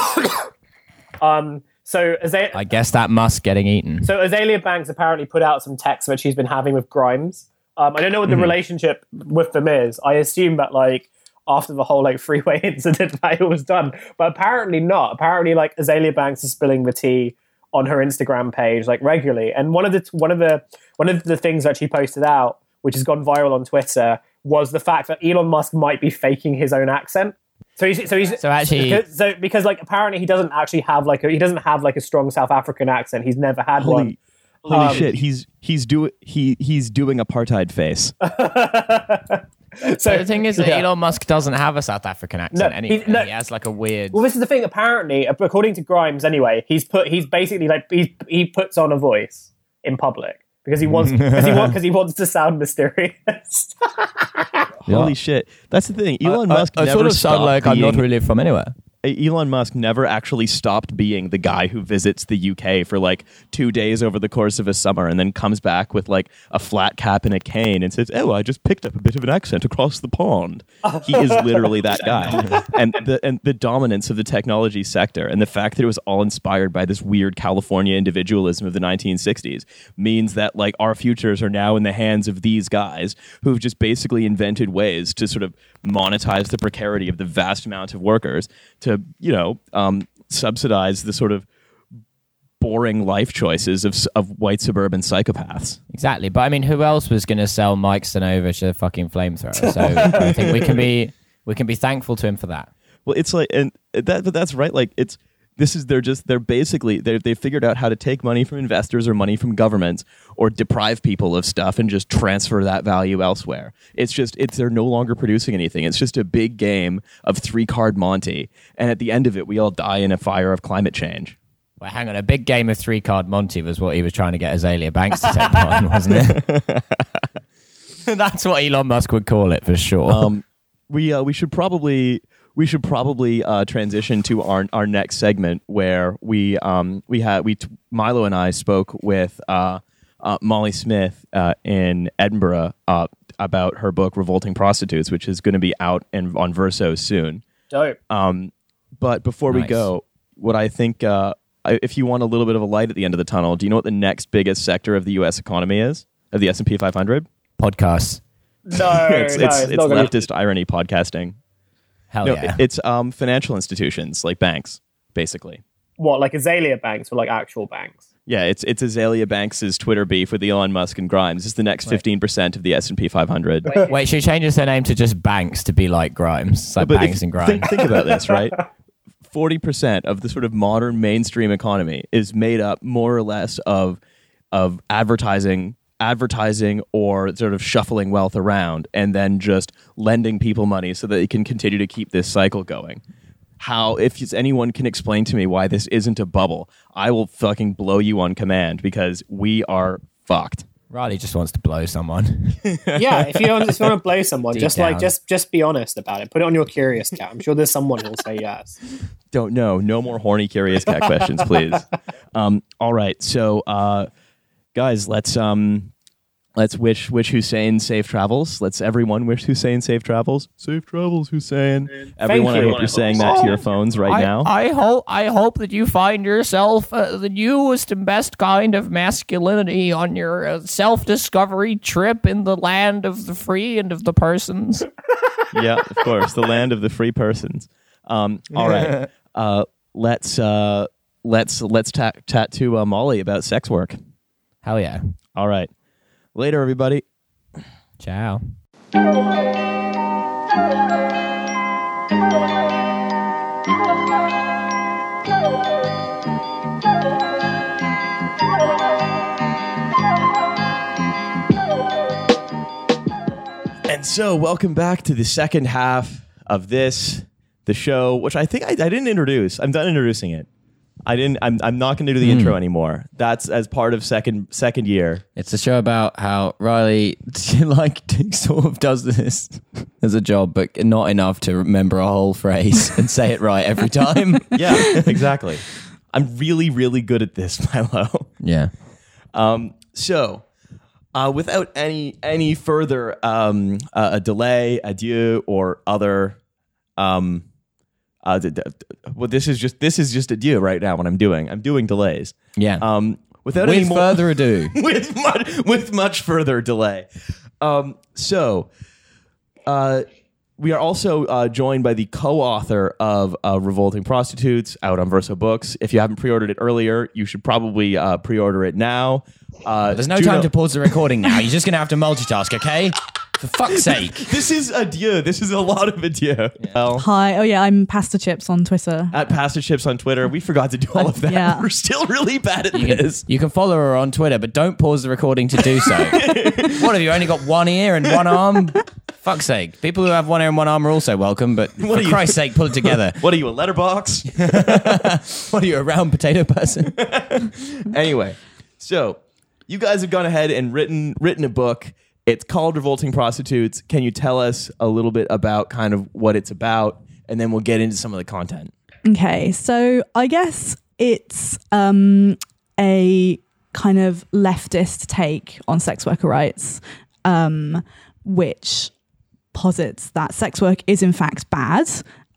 Um, so Azealia, I guess that Musk getting eaten. so Azealia Banks apparently put out some texts that she's been having with Grimes. Um, I don't know what the Mm-hmm. relationship with them is. I assume that like after the whole like freeway [laughs] incident that it was done, but apparently not. Apparently, like Azealia Banks is spilling the tea on her Instagram page like regularly. And one of the one of the one of the things that she posted out, which has gone viral on Twitter, was the fact that Elon Musk might be faking his own accent. So he's so he's So actually- because, so because like apparently he doesn't actually have like a, he doesn't have like a strong South African accent. He's never had one. Holy, holy Um, shit! He's he's doing he he's doing apartheid face. [laughs] So the thing is that yeah. Elon Musk doesn't have a South African accent No, anyway. he's- no. He has like a weird. Well, this is the thing. Apparently, according to Grimes, anyway, he's put he's basically like he he puts on a voice in public because he wants because he wants [laughs] because he wants to sound mysterious. [laughs] Holy shit! That's the thing. Elon Musk I, I never sort of sound stopped like I'm not really from anywhere. Elon Musk never actually stopped being the guy who visits the UK for like two days over the course of a summer and then comes back with like a flat cap and a cane and says, Oh, I just picked up a bit of an accent across the pond. He is [laughs] literally that guy. and the and the dominance of the technology sector and the fact that it was all inspired by this weird California individualism of the 1960s means that like our futures are now in the hands of these guys who've just basically invented ways to sort of monetize the precarity of the vast amount of workers to you know um, subsidize the sort of boring life choices of, of white suburban psychopaths. Exactly, but I mean, who else was going to sell Mike Stanova to fucking flamethrower? So I think we can be we can be thankful to him for that. Well, it's like, and that, but that's right. Like, it's this is they're just they're basically they they figured out how to take money from investors or money from governments or deprive people of stuff and just transfer that value elsewhere. It's just it's they're no longer producing anything. It's just a big game of three card Monty, and at the end of it, we all die in a fire of climate change. Well, hang on, a big game of three card Monty was what he was trying to get Azealia Banks to take part in, wasn't it? [laughs] [laughs] That's what Elon Musk would call it for sure. um, we uh, we should probably we should probably uh, transition to our our next segment where we um we had we t- Milo and I spoke with uh, uh, Molly Smith uh, in Edinburgh uh, about her book Revolting Prostitutes, which is going to be out and on Verso soon. Dope. Um, but before we go, what I think uh, I, if you want a little bit of a light at the end of the tunnel, do you know what the next biggest sector of the U.S. economy is of the S and P 500? Podcasts. No, [laughs] it's no, it's, it's, it's not gonna be- leftist irony podcasting. Hell No, yeah. it's um, financial institutions like banks, basically. what like Azealia Banks or like actual banks. Yeah, it's it's Azealia Banks' Twitter beef with Elon Musk and Grimes. It's the next fifteen percent of the S and P 500. Wait, she changes her name to just Banks to be like Grimes. It's like But Banks if- and Grimes. Think, think about this, [laughs] right? Forty percent of the sort of modern mainstream economy is made up more or less of of advertising, advertising, or sort of shuffling wealth around, and then just lending people money so that they can continue to keep this cycle going. How, if anyone can explain to me why this isn't a bubble, I will fucking blow you on command because we are fucked. Riley just wants to blow someone. [laughs] yeah, if you don't, if you want to blow someone, Deep just like just just be honest about it. Put it on your curious cat. I'm sure there's someone who'll say yes. don't know. No more horny curious cat questions, please. [laughs] Um, all right, so uh, guys, let's um, let's wish wish Hussein safe travels. Let's everyone wish Hussein safe travels. Safe travels, Hussein. Everyone, I hope you're saying that to your phones right I, now. I hope I hope that you find yourself uh, the newest and best kind of masculinity on your uh, self discovery trip in the land of the free and of the persons. [laughs] yeah, of course, the land of the free persons. Um, all right, [laughs] uh, let's uh, let's let's ta- chat to uh, Molly about sex work. Hell yeah! All right, later, everybody. Ciao. And so, welcome back to the second half of this, the show, which I think I, I didn't introduce. I'm done introducing it. I didn't. I'm. I'm not going to do the intro anymore. That's as part of second second year. It's a show about how Riley [laughs] like [laughs] sort of does this [laughs] as a job, but not enough to remember a whole phrase and say it right every time. Yeah, exactly. I'm really, really good at this, Milo. yeah. Um, so, uh, without any any further um, uh, a delay, adieu, or other, um, uh, well, this is just this is just adieu right now. What I'm doing, I'm doing delays. Yeah. Um, without any more, further [laughs] ado, with much, with much further delay. Um, so, uh, we are also uh, joined by the co-author of uh, "Revolting Prostitutes" out on Verso Books. If you haven't pre-ordered it earlier, you should probably uh, pre-order it now. Uh, there's no Juno- time to pause the recording now. You're just going to have to multitask, okay? For fuck's sake. This is adieu. This is a lot of adieu. Well, Hi. Oh yeah, I'm Pasta Chips on Twitter. at Pastor Chips on Twitter, we forgot to do all of that. Yeah. [laughs] We're still really bad at this. You can follow her on Twitter, but don't pause the recording to do so. [laughs] what have you only got one ear and one arm? Fuck's sake. People who have one ear and one arm are also welcome, but What for are you- Christ's sake, pull it together. [laughs] What are you, a letterbox? what are you, a round potato person? anyway, so you guys have gone ahead and written written a book. It's called Revolting Prostitutes. Can you tell us a little bit about kind of what it's about, and then we'll get into some of the content. Okay, so I guess it's um, a kind of leftist take on sex worker rights, um, which posits that sex work is in fact bad,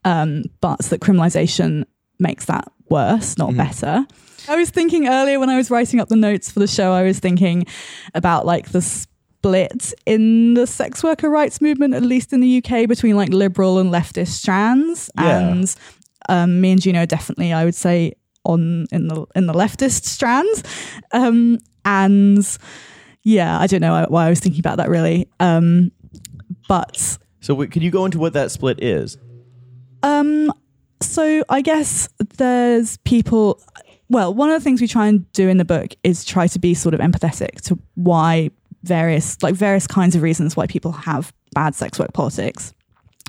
um, but that criminalization makes that worse, not better. I was thinking earlier when I was writing up the notes for the show, I was thinking about like the split in the sex worker rights movement, at least in the UK, between like liberal and leftist strands. Yeah. And um, me and Juno definitely, I would say, on in the in the leftist strands. Um, and yeah, I don't know why I was thinking about that really. Um, but So, w- could you go into what that split is? um, so I guess there's people. Well, one of the things we try and do in the book is try to be sort of empathetic to why various, like various kinds of reasons why people have bad sex work politics.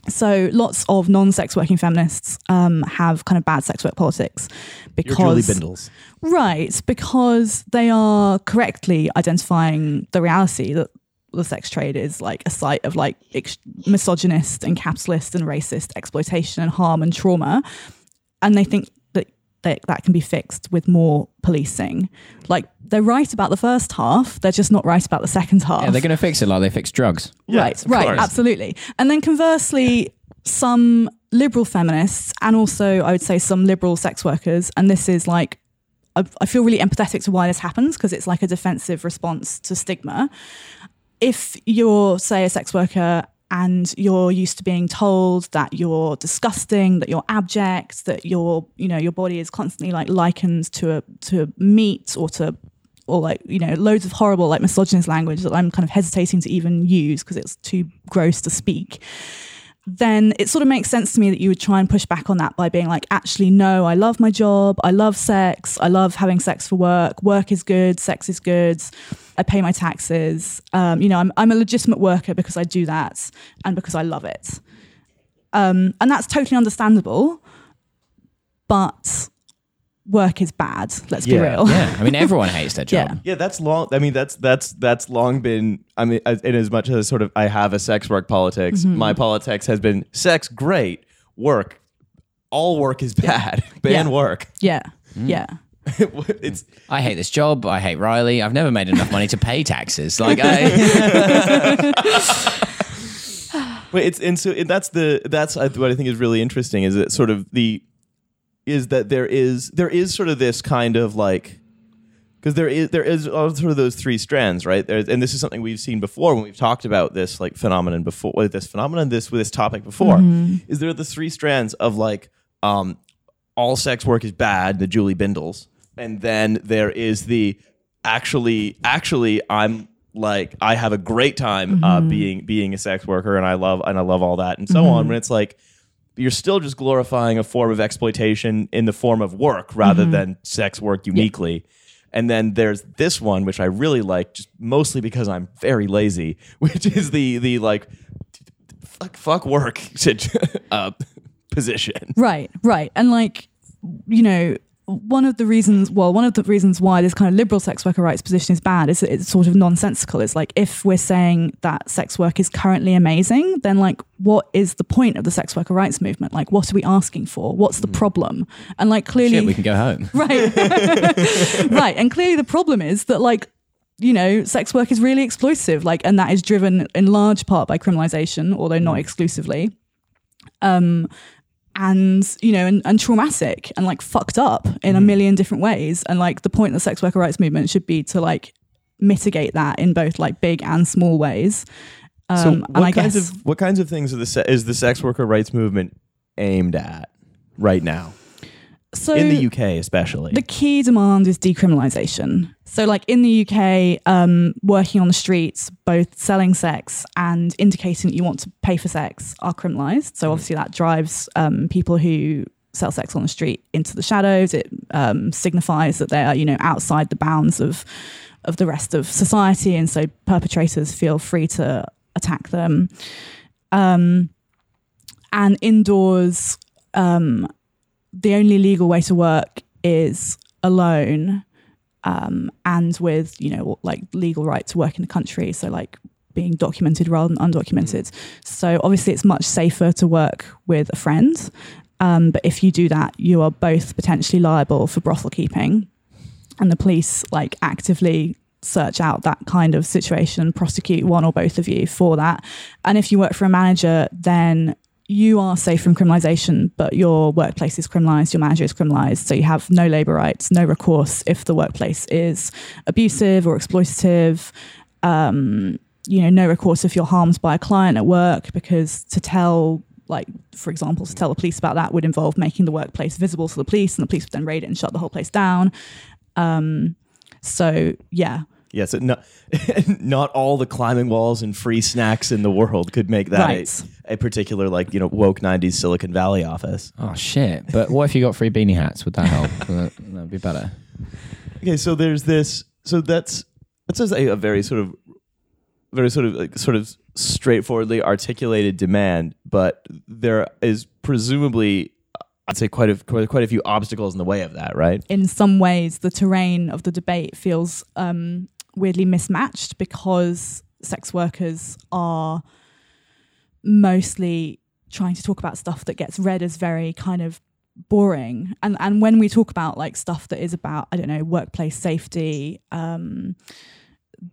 So lots of non-sex working feminists um, have kind of bad sex work politics because Bindels. Right, because they are correctly identifying the reality that the sex trade is like a site of like ex- misogynist and capitalist and racist exploitation and harm and trauma. And they think that that, that can be fixed with more policing. Like they're right about the first half, they're just not right about the second half. Yeah, they're going to fix it like they fix drugs. Yeah, right, right, course. absolutely. And then conversely, some liberal feminists and also I would say some liberal sex workers, and this is like I, I feel really empathetic to why this happens because it's like a defensive response to stigma. If you're, say, a sex worker and you're used to being told that you're disgusting, that you're abject, that your, you know, your body is constantly like likened to a to meat or to or like you know loads of horrible like misogynist language that I'm kind of hesitating to even use because it's too gross to speak then it sort of makes sense to me that you would try and push back on that by being like, actually, no, I love my job. I love sex. I love having sex for work. Work is good. Sex is good. I pay my taxes. Um, you know, I'm, I'm a legitimate worker because I do that and because I love it. Um, and that's totally understandable. But work is bad. Let's be real. Yeah, I mean, [laughs] everyone hates their job. Yeah. Yeah, that's long. I mean, that's that's that's long been. I mean, in as much as sort of I have a sex work politics, Mm-hmm. my politics has been sex great, work, all work is bad, [laughs] ban Yeah. work. Yeah. Yeah. [laughs] it's I hate this job. I hate Riley. I've never made enough money to pay taxes. Like, I, Wait, it's and so that's the that's what I think is really interesting is that sort of the is that there is there is sort of this kind of like because there is there is all sort of those three strands, right? There's, and this is something we've seen before when we've talked about this like phenomenon before, this phenomenon, this with this topic before. Is there the three strands of like um, all sex work is bad, the Julie Bindels, and then there is the actually actually I'm like I have a great time uh, being being a sex worker, and I love and I love all that and so on. When it's like you're still just glorifying a form of exploitation in the form of work rather than sex work uniquely. And then there's this one, which I really like, just mostly because I'm very lazy, [laughs] which is the the like fuck fuck work [laughs] uh, position. Right, right. And like, you know, one of the reasons, well, one of the reasons why this kind of liberal sex worker rights position is bad is that it's sort of nonsensical. It's like if we're saying that sex work is currently amazing, then like what is the point of the sex worker rights movement? Like what are we asking for? What's the problem? And like clearly, Shit, we can go home. [laughs] right, [laughs] right, and clearly the problem is that like you know, sex work is really exploitative, like, and that is driven in large part by criminalization, although not exclusively. Um, and you know, and, and traumatic and like fucked up in a million different ways. And like the point of the sex worker rights movement should be to like mitigate that in both like big and small ways. Um, so and what I kinds guess of what kinds of things are the se- is the sex worker rights movement aimed at right now so in the UK especially? the key demand is decriminalization. So, like in the UK, um, working on the streets, both selling sex and indicating that you want to pay for sex are criminalized. So, obviously, that drives um, people who sell sex on the street into the shadows. It um, signifies that they are, you know, outside the bounds of of the rest of society, and so perpetrators feel free to attack them. Um, and indoors, um, the only legal way to work is alone um, and with you know like legal right to work in the country so like being documented rather than undocumented. So obviously it's much safer to work with a friend um, but if you do that you are both potentially liable for brothel keeping and the police like actively search out that kind of situation prosecute one or both of you for that. And if you work for a manager then you are safe from criminalization, but your workplace is criminalized, your manager is criminalized. So you have no labor rights, no recourse if the workplace is abusive or exploitative. Um, you know, no recourse if you're harmed by a client at work because to tell like for example to tell the police about that would involve making the workplace visible to the police and the police would then raid it and shut the whole place down um, so yeah yes, it not [laughs] not all the climbing walls and free snacks in the world could make that Right. a, a particular like you know woke '90s Silicon Valley office. Oh shit! But what if you got free beanie hats? Would that help? [laughs] That- That'd be better. Okay, so there's this. So that's that's just a, a very sort of very sort of like, sort of straightforwardly articulated demand, but there is presumably I'd say quite a quite, quite a few obstacles in the way of that, right? in some ways the terrain of the debate feels um, weirdly mismatched because sex workers are mostly trying to talk about stuff that gets read as very kind of boring. And and when we talk about like stuff that is about i don't know workplace safety um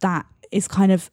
that is kind of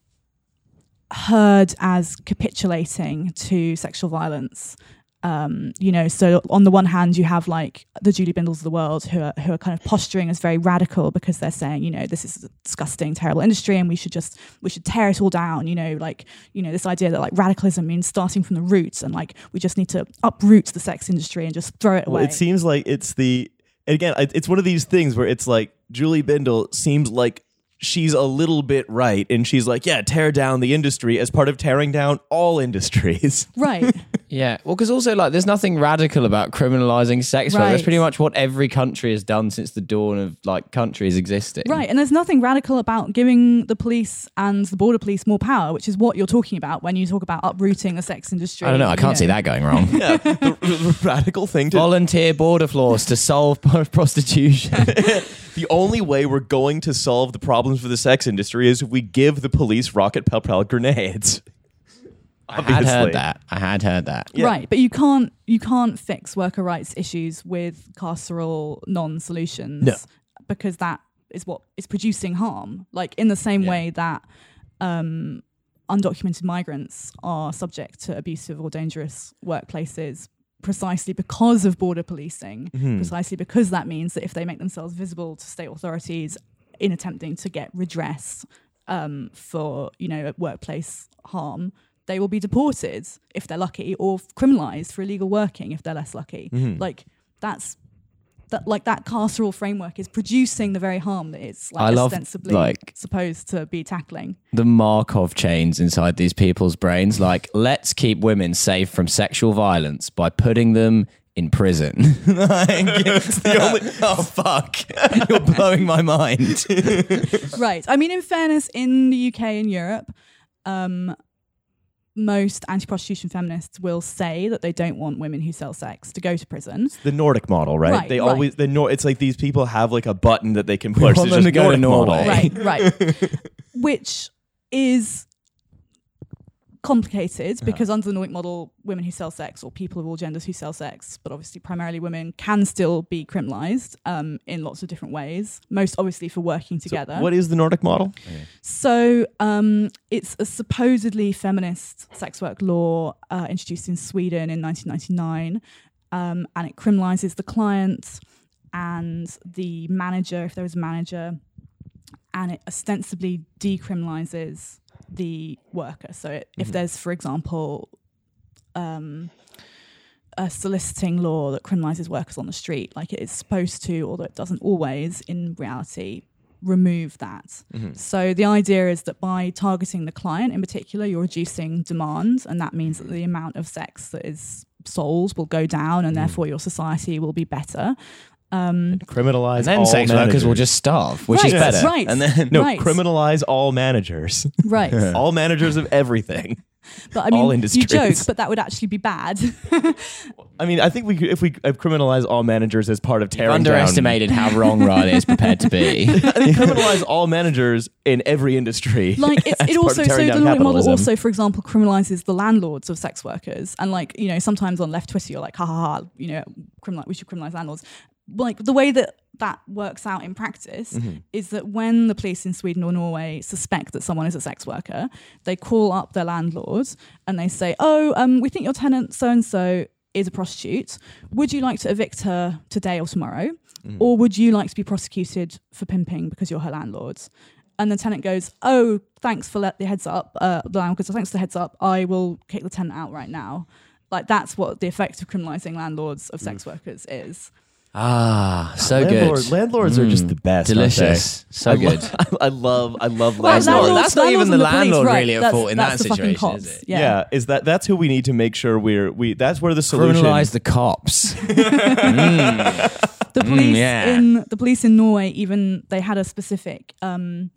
heard as capitulating to sexual violence um, you know, so on the one hand, you have like the Julie Bindels of the world who are, who are kind of posturing as very radical because they're saying, you know, this is a disgusting, terrible industry and we should just, we should tear it all down. You know, like, you know, this idea that like radicalism means starting from the roots and like we just need to uproot the sex industry and just throw it away. Well, it seems like it's the and again, it's one of these things where it's like Julie Bindel seems like she's a little bit right, and she's like, yeah, tear down the industry as part of tearing down all industries. right. [laughs] Yeah, well, because also like, there's nothing radical about criminalizing sex work. That's pretty much what every country has done since the dawn of like countries existing. Right. And there's nothing radical about giving the police and the border police more power, which is what you're talking about when you talk about uprooting the sex industry. I don't know. I can't see that going wrong. [laughs] yeah, the, the radical thing to Volunteer border floors to solve prostitution. [laughs] the only way we're going to solve the problems for the sex industry is if we give the police rocket propelled grenades. I had heard that. I had heard that. Yeah. Right, but you can't you can't fix worker rights issues with carceral non-solutions No. because that is what is producing harm. Like in the same way that um, undocumented migrants are subject to abusive or dangerous workplaces precisely because of border policing, precisely because that means that if they make themselves visible to state authorities in attempting to get redress um, for you know workplace harm, they will be deported if they're lucky, or criminalized for illegal working if they're less lucky. Like that's that like that carceral framework is producing the very harm that it's like I love, ostensibly like- supposed to be tackling. The Markov chains inside these people's brains, like, let's keep women safe from sexual violence by putting them in prison. [laughs] like, only. [laughs] Oh fuck! You're blowing my mind. [laughs] right. I mean, in fairness, in the UK and Europe, um, most anti-prostitution feminists will say that they don't want women who sell sex to go to prison. the Nordic model, right? Right, they right. always the Nor- It's like these people have like a button that they can push. want It's them just to go to Norway. model. Right, right. [laughs] Which is complicated because under the Nordic model, women who sell sex or people of all genders who sell sex, but obviously primarily women, can still be criminalized um, in lots of different ways. Most obviously for working together. What is the Nordic model? So um, it's a supposedly feminist sex work law uh, introduced in Sweden in 1999, um, and it criminalizes the client and the manager, if there is a manager, and it ostensibly decriminalizes the worker. So it, if mm-hmm. there's, for example, um, a soliciting law that criminalizes workers on the street, like it is supposed to, although it doesn't always in reality, remove that. Mm-hmm. So the idea is that by targeting the client in particular, you're reducing demand, and that means that the amount of sex that is sold will go down, and mm. therefore your society will be better. Um, Criminalize And then all sex managers. workers will just starve, which Right, is better. right. And then [laughs] no right. criminalize all managers, [laughs] right. [laughs] all managers of everything. But I mean, all you industries. joke, but that would actually be bad. I mean, I think we could, if we uh, criminalize all managers as part of tearing underestimated how wrong Riley is prepared to be. Down, I think criminalize all managers in every industry. like it's, it also so tearing the down Nordic model capitalism. also for example criminalizes the landlords of sex workers and like you know sometimes on left twitter you're like ha ha ha you know criminal we should criminalize landlords like the way that that works out in practice Mm-hmm. is that when the police in Sweden or Norway suspect that someone is a sex worker, they call up their landlord and they say, "Oh, um, we think your tenant so and so is a prostitute. Would you like to evict her today or tomorrow, Mm-hmm. or would you like to be prosecuted for pimping because you're her landlord?" And the tenant goes, "Oh, thanks for let the heads up." Uh, the landlord goes, "Thanks for the heads up. I will kick the tenant out right now." Like that's what the effect of criminalizing landlords of Mm. sex workers is. Ah, so Landlord- good. Landlords are just the best. aren't they? Delicious. So I good. Love, [laughs] I love. I love Well, That's landlords. not- landlords- that's not even the and police, landlord right, really at that's- fault in that's that the fucking situation, cops. is it? Yeah. yeah. is that that's who we need to make sure we're we that's where the solution Criminalize the cops. [laughs] the police Mm, yeah. in the police in Norway even they had a specific um,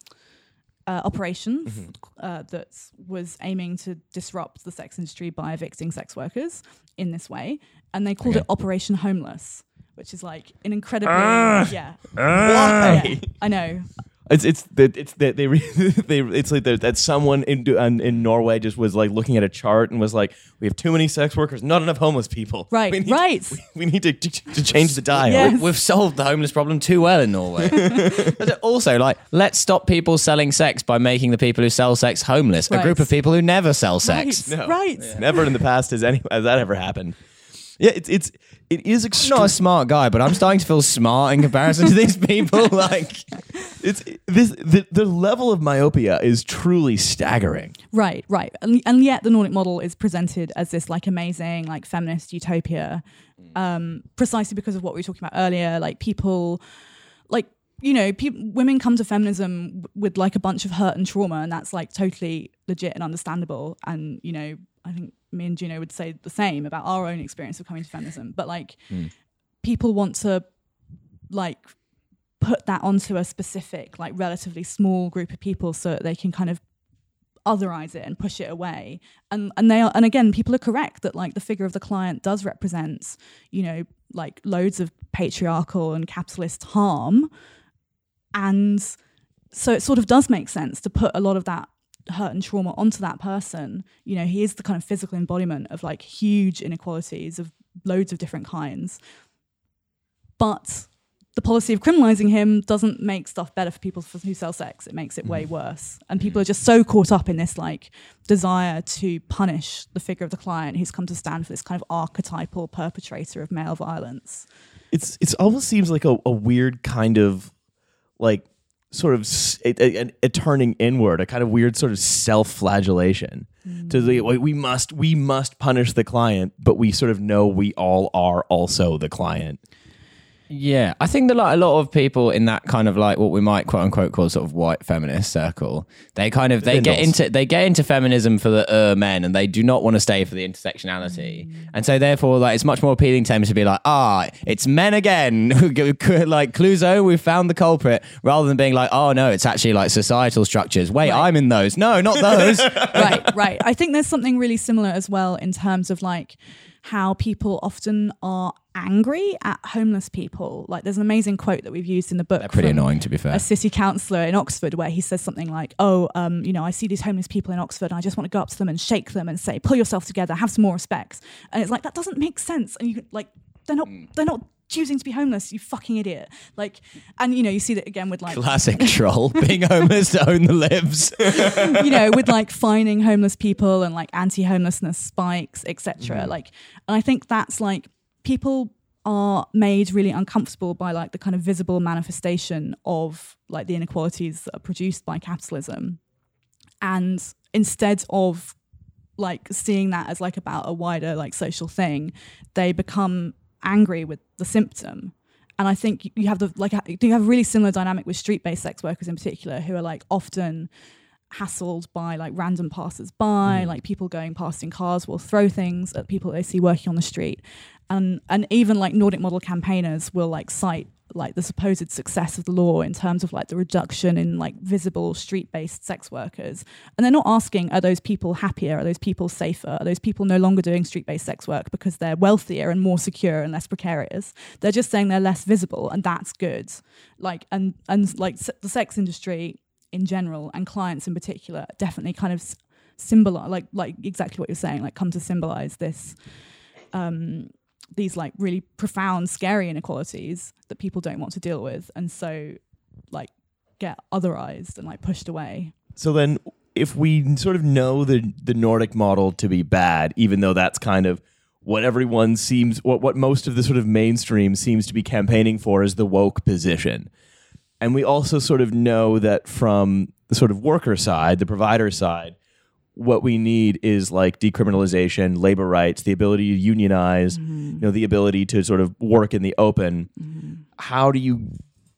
uh, operation Mm-hmm. uh, that was aiming to disrupt the sex industry by evicting sex workers in this way, and they called it Operation Homeless, which is like an incredibly Ah. yeah. Why? yeah. I know. It's it's that it's that they re- [laughs] they it's like that that someone in in in Norway just was like looking at a chart and was like we have too many sex workers, not enough homeless people. Right, we need, right. We, we need to, to to change the dial. Yes. We've solved the homeless problem too well in Norway. [laughs] But also, like, let's stop people selling sex by making the people who sell sex homeless. A group of people who never sell sex. Right. No. Right. Never in the past has any has that ever happened. Yeah, it's it's it is I'm not a smart guy, but I'm starting to feel smart in comparison to these people. [laughs] Like, It's this the, the level of myopia is truly staggering. Right, right. And, and yet the Nordic model is presented as this like amazing, like feminist utopia, um, precisely because of what we were talking about earlier. Like people, like, you know, peop women come to feminism with like a bunch of hurt and trauma, and that's like totally legit and understandable. And, you know, I think me and Juno would say the same about our own experience of coming to feminism. But like, hmm. people want to, like, put that onto a specific, like, relatively small group of people so that they can kind of otherize it and push it away and and they are and again people are correct that like the figure of the client does represent you know like loads of patriarchal and capitalist harm and so it sort of does make sense to put a lot of that hurt and trauma onto that person you know he is the kind of physical embodiment of like huge inequalities of loads of different kinds but the policy of criminalizing him doesn't make stuff better for people who sell sex. It makes it way mm. worse. And mm. people are just so caught up in this like desire to punish the figure of the client who's come to stand for this kind of archetypal perpetrator of male violence. It's it's almost seems like a, a weird kind of like sort of a turning inward, a kind of weird sort of self-flagellation. To the we must we must punish the client, but we sort of know we all are also the client. Yeah, I think that like a lot of people in that kind of like what we might quote unquote call sort of white feminist circle, they kind of they get Bindels. into they get into feminism for the uh, men, and they do not want to stay for the intersectionality, and so therefore like it's much more appealing to them to be like, ah, it's men again, [laughs] [laughs] like Clouseau, we found the culprit, rather than being like, oh no, it's actually like societal structures. Wait, Right. I'm in those. No, not those. [laughs] right, right. I think there's something really similar as well in terms of like how people often are angry at homeless people. Like there's an amazing quote that we've used in the book. They're pretty annoying, to be fair. A city councillor in Oxford where he says something like, "Oh, um, you know, I see these homeless people in Oxford, and I just want to go up to them and shake them and say, pull yourself together, have some more respect." And it's like that doesn't make sense. And you like they're not they're not choosing to be homeless. You fucking idiot. Like, and you know, you see that again with like Classic [laughs] troll being homeless to own the libs. [laughs] you know, with [laughs] like fining homeless people and like anti-homelessness spikes, etc. Mm. Like, and I think that's like people are made really uncomfortable by like the kind of visible manifestation of like the inequalities that are produced by capitalism, and instead of like seeing that as like about a wider like social thing, they become angry with the symptom. And I think you have the like do you have a really similar dynamic with street-based sex workers in particular, who are like often hassled by like random passers by, mm. like people going past in cars will throw things at people they see working on the street. And and even like Nordic model campaigners will like cite like the supposed success of the law in terms of like the reduction in like visible street-based sex workers. And they're not asking are those people happier, are those people safer, are those people no longer doing street-based sex work because they're wealthier and more secure and less precarious. They're just saying they're less visible and that's good. Like and and like the sex industry in general and clients in particular definitely kind of symbolize like like exactly what you're saying like come to symbolize this um these like really profound scary inequalities that people don't want to deal with and so like get otherized and like pushed away. So then, if we sort of know the the Nordic model to be bad, even though that's kind of what everyone seems, what what most of the sort of mainstream seems to be campaigning for is the woke position, and we also sort of know that from the sort of worker side, the provider side, what we need is like decriminalization, labor rights, the ability to unionize, you know, the ability to sort of work in the open. How do you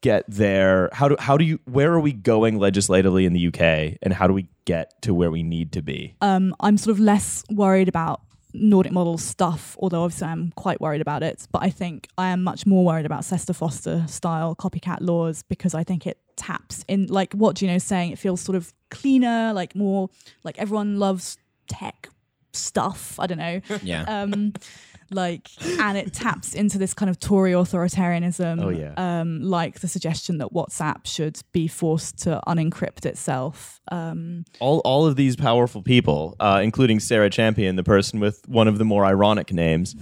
get there? How do how do you where are we going legislatively in the UK and how do we get to where we need to be? um i'm sort of less worried about Nordic model stuff, although obviously I'm quite worried about it. But I think I am much more worried about Sesta Fosta style copycat laws because I think it taps in, like what Juno's saying, it feels sort of cleaner, like more, like everyone loves tech stuff. I don't know. Yeah. Um, like, and it taps into this kind of Tory authoritarianism. Oh, yeah. Um, like the suggestion that WhatsApp should be forced to unencrypt itself. Um, all all of these powerful people, uh, including Sarah Champion, the person with one of the more ironic names,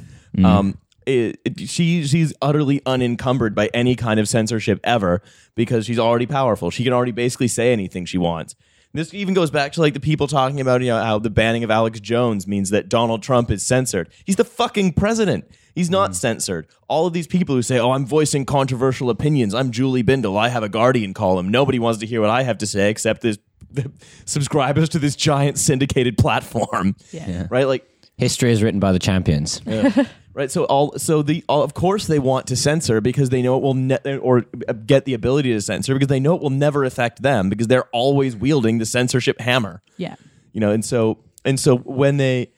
um, it, it- she she's utterly unencumbered by any kind of censorship ever because she's already powerful. She can already basically say anything she wants. This even goes back to like the people talking about you know how the banning of Alex Jones means that Donald Trump is censored. He's the fucking president. He's not mm-hmm. censored. All of these people who say, "Oh, I'm voicing controversial opinions. I'm Julie Bindel. I have a Guardian column. Nobody wants to hear what I have to say except this the [laughs] subscribers to this giant syndicated platform." Yeah. Right? Like History is written by the champions. [laughs] right so all so the all, of course they want to censor because they know it will ne- or get the ability to censor because they know it will never affect them because they're always wielding the censorship hammer yeah. you know and so and so when they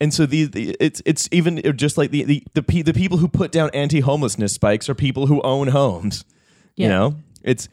and so the, the it's it's even just like the the the, pe- the people who put down anti-homelessness spikes are people who own homes Yeah. you know it's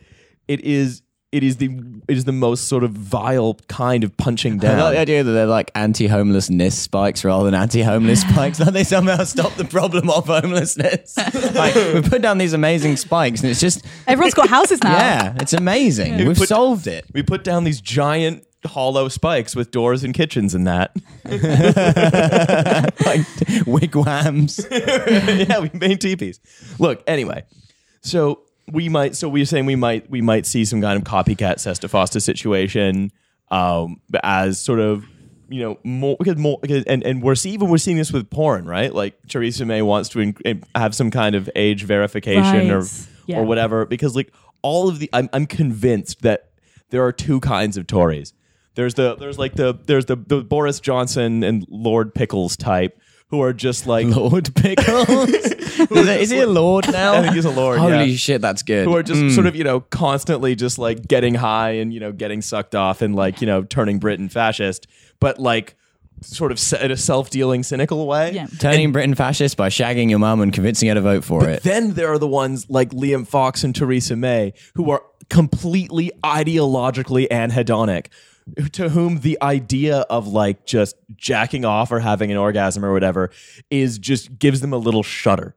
it is it is the it is the most sort of vile kind of punching down. I down like the idea that they're like anti-homelessness spikes rather than anti-homeless [laughs] spikes. That they somehow stop the problem of homelessness. [laughs] like we put down these amazing spikes, and it's just Everyone's got houses now. yeah, it's amazing. We We've put- solved it. we put down these giant hollow spikes with doors and kitchens and that [laughs] like wigwams. yeah, we made teepees. Look, anyway, so we might. So we're saying we might we might see some kind of copycat Sesta Fosta situation um, as sort of you know more because more because, and and we're see, even we're seeing this with porn, right? Like Theresa May wants to in, have some kind of age verification or Yeah. or whatever because like all of the I'm I'm convinced that there are two kinds of Tories. There's the there's like the there's the, the Boris Johnson and Lord Pickles type who who are just like Lord Pickles. [laughs] is, it- is he a lord [laughs] now? I think he's a lord. Holy yeah. shit, that's good. who are just Mm. sort of you know constantly just like getting high and you know getting sucked off and like you know turning Britain fascist, but like sort of in a self-dealing, cynical way. Yeah. turning Britain fascist by shagging your mum and convincing her to vote for it. Then there are the ones like Liam Fox and Theresa May who are completely ideologically anhedonic, to whom the idea of like just jacking off or having an orgasm or whatever is just gives them a little shudder.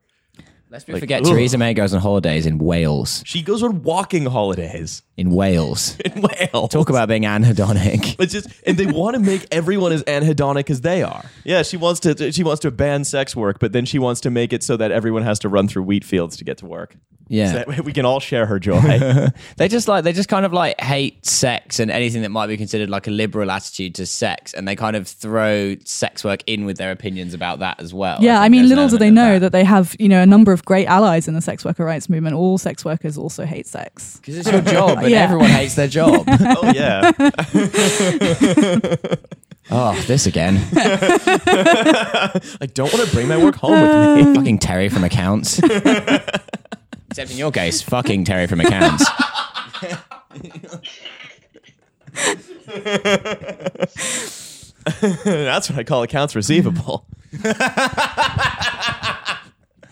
Let's we forget ugh. Theresa May goes on holidays in Wales. She goes on walking holidays In Wales. [laughs] in Wales. Talk about being anhedonic. [laughs] It's just, and they want to make everyone as anhedonic as they are. Yeah, she wants to. She wants to ban sex work, but then she wants to make it so that everyone has to run through wheat fields to get to work. Yeah. so that way we can all share her joy. [laughs] They just like they just kind of like hate sex and anything that might be considered like a liberal attitude to sex, and they kind of throw sex work in with their opinions about that as well. Yeah, I, think mean, little do they element of know that. they have, you know, a number of great allies in the sex worker rights movement. All sex workers also hate sex. because it's your job, and Yeah. everyone hates their job. [laughs] oh yeah, [laughs] oh, this again, [laughs] I don't want to bring my work home with me. fucking Terry from accounts. Except in your case, fucking Terry from accounts. That's what I call accounts receivable.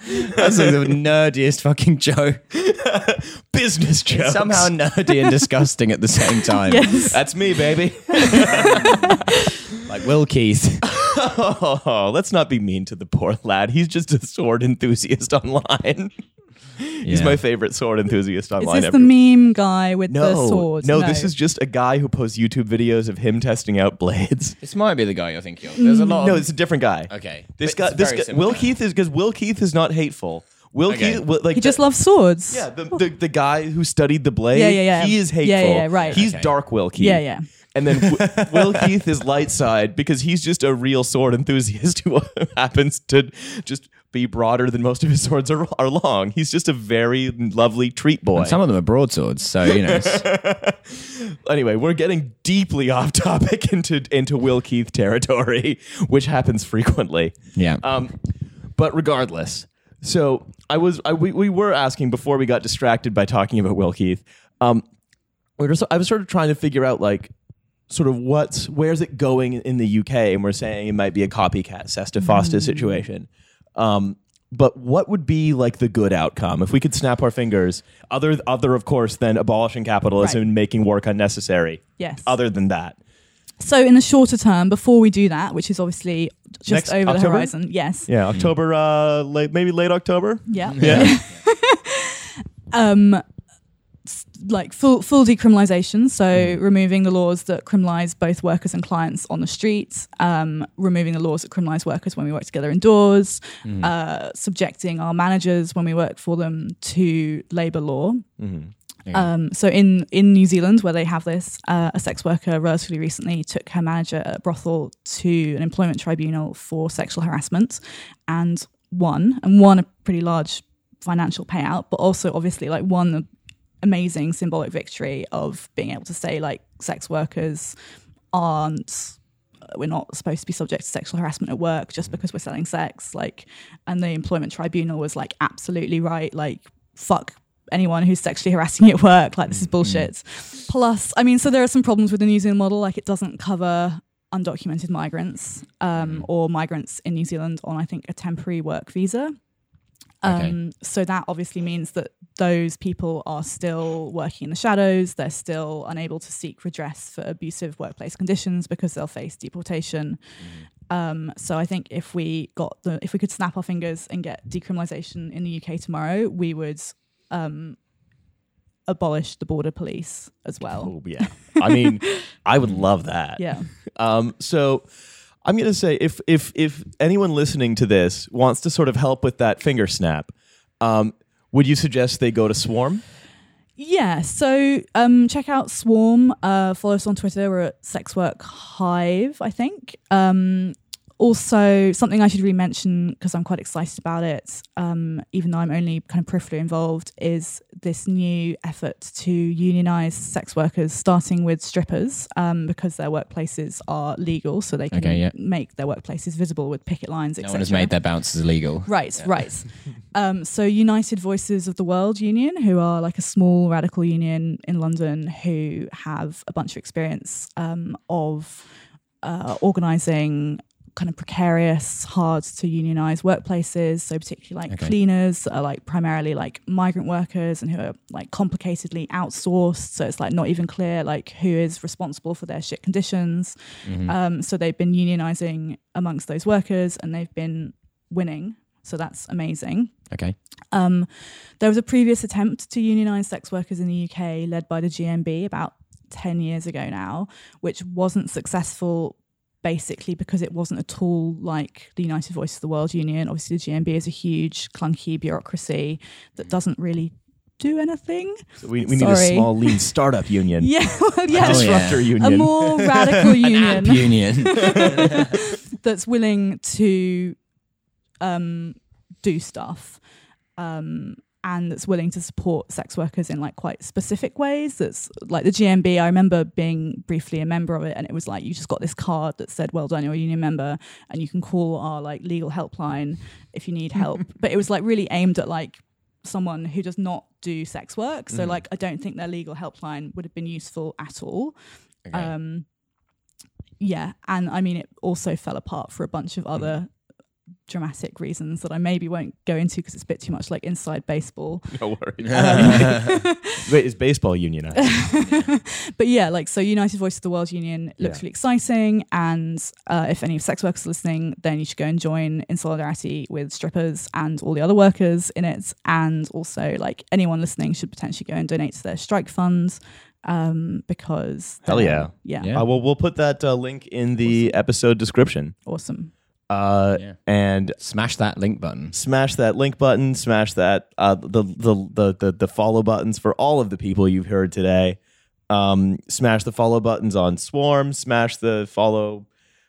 That's like the nerdiest fucking joke. [laughs] Business jokes. Somehow nerdy and disgusting at the same time. [laughs] Yes. That's me, baby. [laughs] Like Will Keith. [laughs] Oh, let's not be mean to the poor lad. He's just a sword enthusiast online. He's Yeah. my favorite sword enthusiast Is online. this ever. the meme guy with no, the sword? no, this is just a guy who posts YouTube videos of him testing out blades. This might be the guy you're thinking of. There's a lot. No, of, it's a different guy. Okay. This But guy, it's this very guy, similar. Will Keith is because Will Keith is not hateful. Will Okay. Keith, Will- like He just the- loves swords. Yeah, the, the the guy who studied the blade. Yeah, yeah, yeah. He is hateful. Yeah, yeah, yeah, right. He's Okay. dark Will Keith. Yeah, yeah. And then w- [laughs] Will Keith is light side because he's just a real sword enthusiast [laughs] who happens to just be broader than most of his swords are, are long. He's just a very lovely treat boy. Some of them are broadswords, so you know. [laughs] anyway, we're getting deeply off topic into into Will Keith territory, which happens frequently. yeah. Um, but regardless, so I was I, we, we were asking before we got distracted by talking about Will Keith. Um, we were, so- I was sort of trying to figure out like sort of what's where's it going in the UK, and we're saying it might be a copycat Sesta Fosta situation. Um, but what would be like the good outcome if we could snap our fingers? Other, other of course, than abolishing capitalism Right. and making work unnecessary. Yes. Other than that, So in the shorter term, before we do that, which is obviously just Next over the horizon, yes, yeah, October, uh, late maybe late October. yeah, Yeah. [laughs] um, s- like full full decriminalization. So Mm-hmm. removing the laws that criminalize both workers and clients on the streets, um, removing the laws that criminalize workers when we work together indoors, Mm-hmm. uh, subjecting our managers when we work for them to labor law. Mm-hmm. Um, so in in New Zealand, where they have this, uh, a sex worker relatively recently took her manager at a brothel to an employment tribunal for sexual harassment, and won and won a pretty large financial payout, but also obviously like won the amazing symbolic victory of being able to say like sex workers aren't uh, we're not supposed to be subject to sexual harassment at work just because we're selling sex like and the employment tribunal was like absolutely right like fuck anyone who's sexually harassing you at work like this is mm-hmm. bullshit. Plus i mean so there are some problems with the new zealand model like it doesn't cover undocumented migrants um, mm. or migrants in new zealand on i think a temporary work visa Okay. um, so that obviously means that those people are still working in the shadows. They're still unable to seek redress for abusive workplace conditions because they'll face deportation. Um, so I think if we got the, if we could snap our fingers and get decriminalization in the UK tomorrow, we would um, abolish the border police as well. Oh yeah. I mean, [laughs] I would love that. Yeah. Um, so I'm gonna say if if if anyone listening to this wants to sort of help with that finger snap, um, would you suggest they go to Swarm? Yeah, so um, check out Swarm. Uh, follow us on Twitter. We're at Sex Work Hive, I think. Um, also, something I should really mention because I'm quite excited about it, um, even though I'm only kind of peripherally involved, is this new effort to unionize sex workers, starting with strippers, um, because their workplaces are legal, so they can Okay, yeah. make their workplaces visible with picket lines, No one has made their bounces illegal. Right, right. [laughs] Um, so, United Voices of the World Union, who are like a small radical union in London, who have a bunch of experience um, of uh, organising kind of precarious, hard to unionize workplaces. So, particularly like Okay. cleaners are like primarily like migrant workers and who are like complicatedly outsourced. So, it's like not even clear like who is responsible for their shit conditions. Um, so, they've been unionizing amongst those workers and they've been winning. So, that's amazing. Okay. Um, there was a previous attempt to unionize sex workers in the UK led by the GMB about 10 years ago now, which wasn't successful basically because it wasn't at all like the United Voice of the World Union. Obviously, the GMB is a huge, clunky bureaucracy that doesn't really do anything. So we, we need a small, lean startup union. [laughs] Yeah, well, yeah, Oh, Disruptor yeah. union. a more radical [laughs] union Union. [laughs] that's willing to um, do stuff um, and that's willing to support sex workers in like quite specific ways. That's like the GMB. I remember being briefly a member of it, and it was like you just got this card that said, "Well done, you're a union member," and you can call our like legal helpline if you need help. [laughs] but it was like really aimed at like someone who does not do sex work. So like I don't think their legal helpline would have been useful at all. Um, yeah, and I mean it also fell apart for a bunch of other dramatic reasons that I maybe won't go into because it's a bit too much like inside baseball. [laughs] No worries. [laughs] Wait, is baseball unionized? [laughs] But yeah, like so, United Voice of the World Union looks Yeah. really exciting, and uh, if any of sex workers are listening, then you should go and join in solidarity with strippers and all the other workers in it, and also like anyone listening should potentially go and donate to their strike funds, um, because Hell yeah. yeah, Yeah. Uh, well, we'll put that uh, link in the episode description. awesome. Uh, Yeah. And Smash that link button. smash that link button. Smash that uh, the, the the the the follow buttons for all of the people you've heard today. Um, smash the follow buttons on Swarm. Smash the follow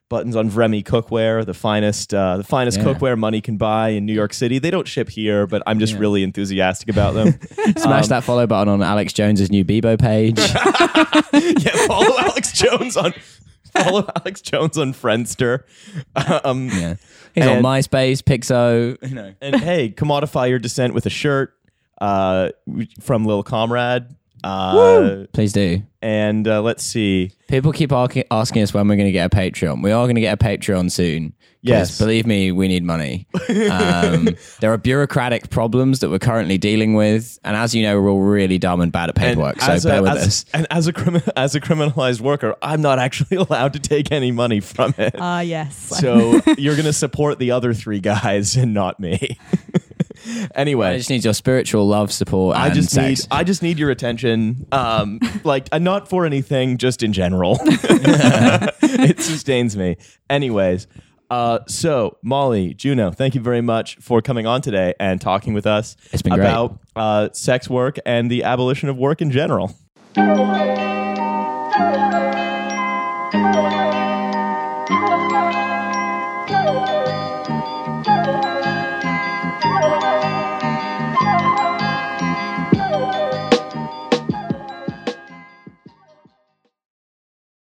buttons on Vremi Cookware, the finest uh, the finest Yeah. cookware money can buy in New York City. They don't ship here, but I'm just really enthusiastic about them. [laughs] Smash Um, that follow button on Alex Jones's new Bebo page. [laughs] yeah, follow Alex Jones on [laughs] follow Alex Jones on Friendster. [laughs] Um, yeah. He's on MySpace, Pixo. You know. and hey, [laughs] commodify your dissent with a shirt uh, from Lil Comrade. Uh, Please do. and uh, let's see. People keep asking us when we're going to get a Patreon. We are going to get a Patreon soon. Yes. Believe me, we need money. Um, [laughs] there are bureaucratic problems that we're currently dealing with. And as you know, we're all really dumb and bad at And paperwork. So as bear a, with as, us. and as a crimi- as a criminalized worker, I'm not actually [laughs] allowed to take any money from it. Ah, yes. so you're going to support the other three guys and not me. [laughs] anyway, I just need your spiritual love, support, and I just sex. need I just need your attention. Um, [laughs] like uh, not for anything, just in general. [laughs] [laughs] it sustains me. Anyways, uh, so Molly, Juno, thank you very much for coming on today and talking with us It's been about uh, sex work and the abolition of work in general.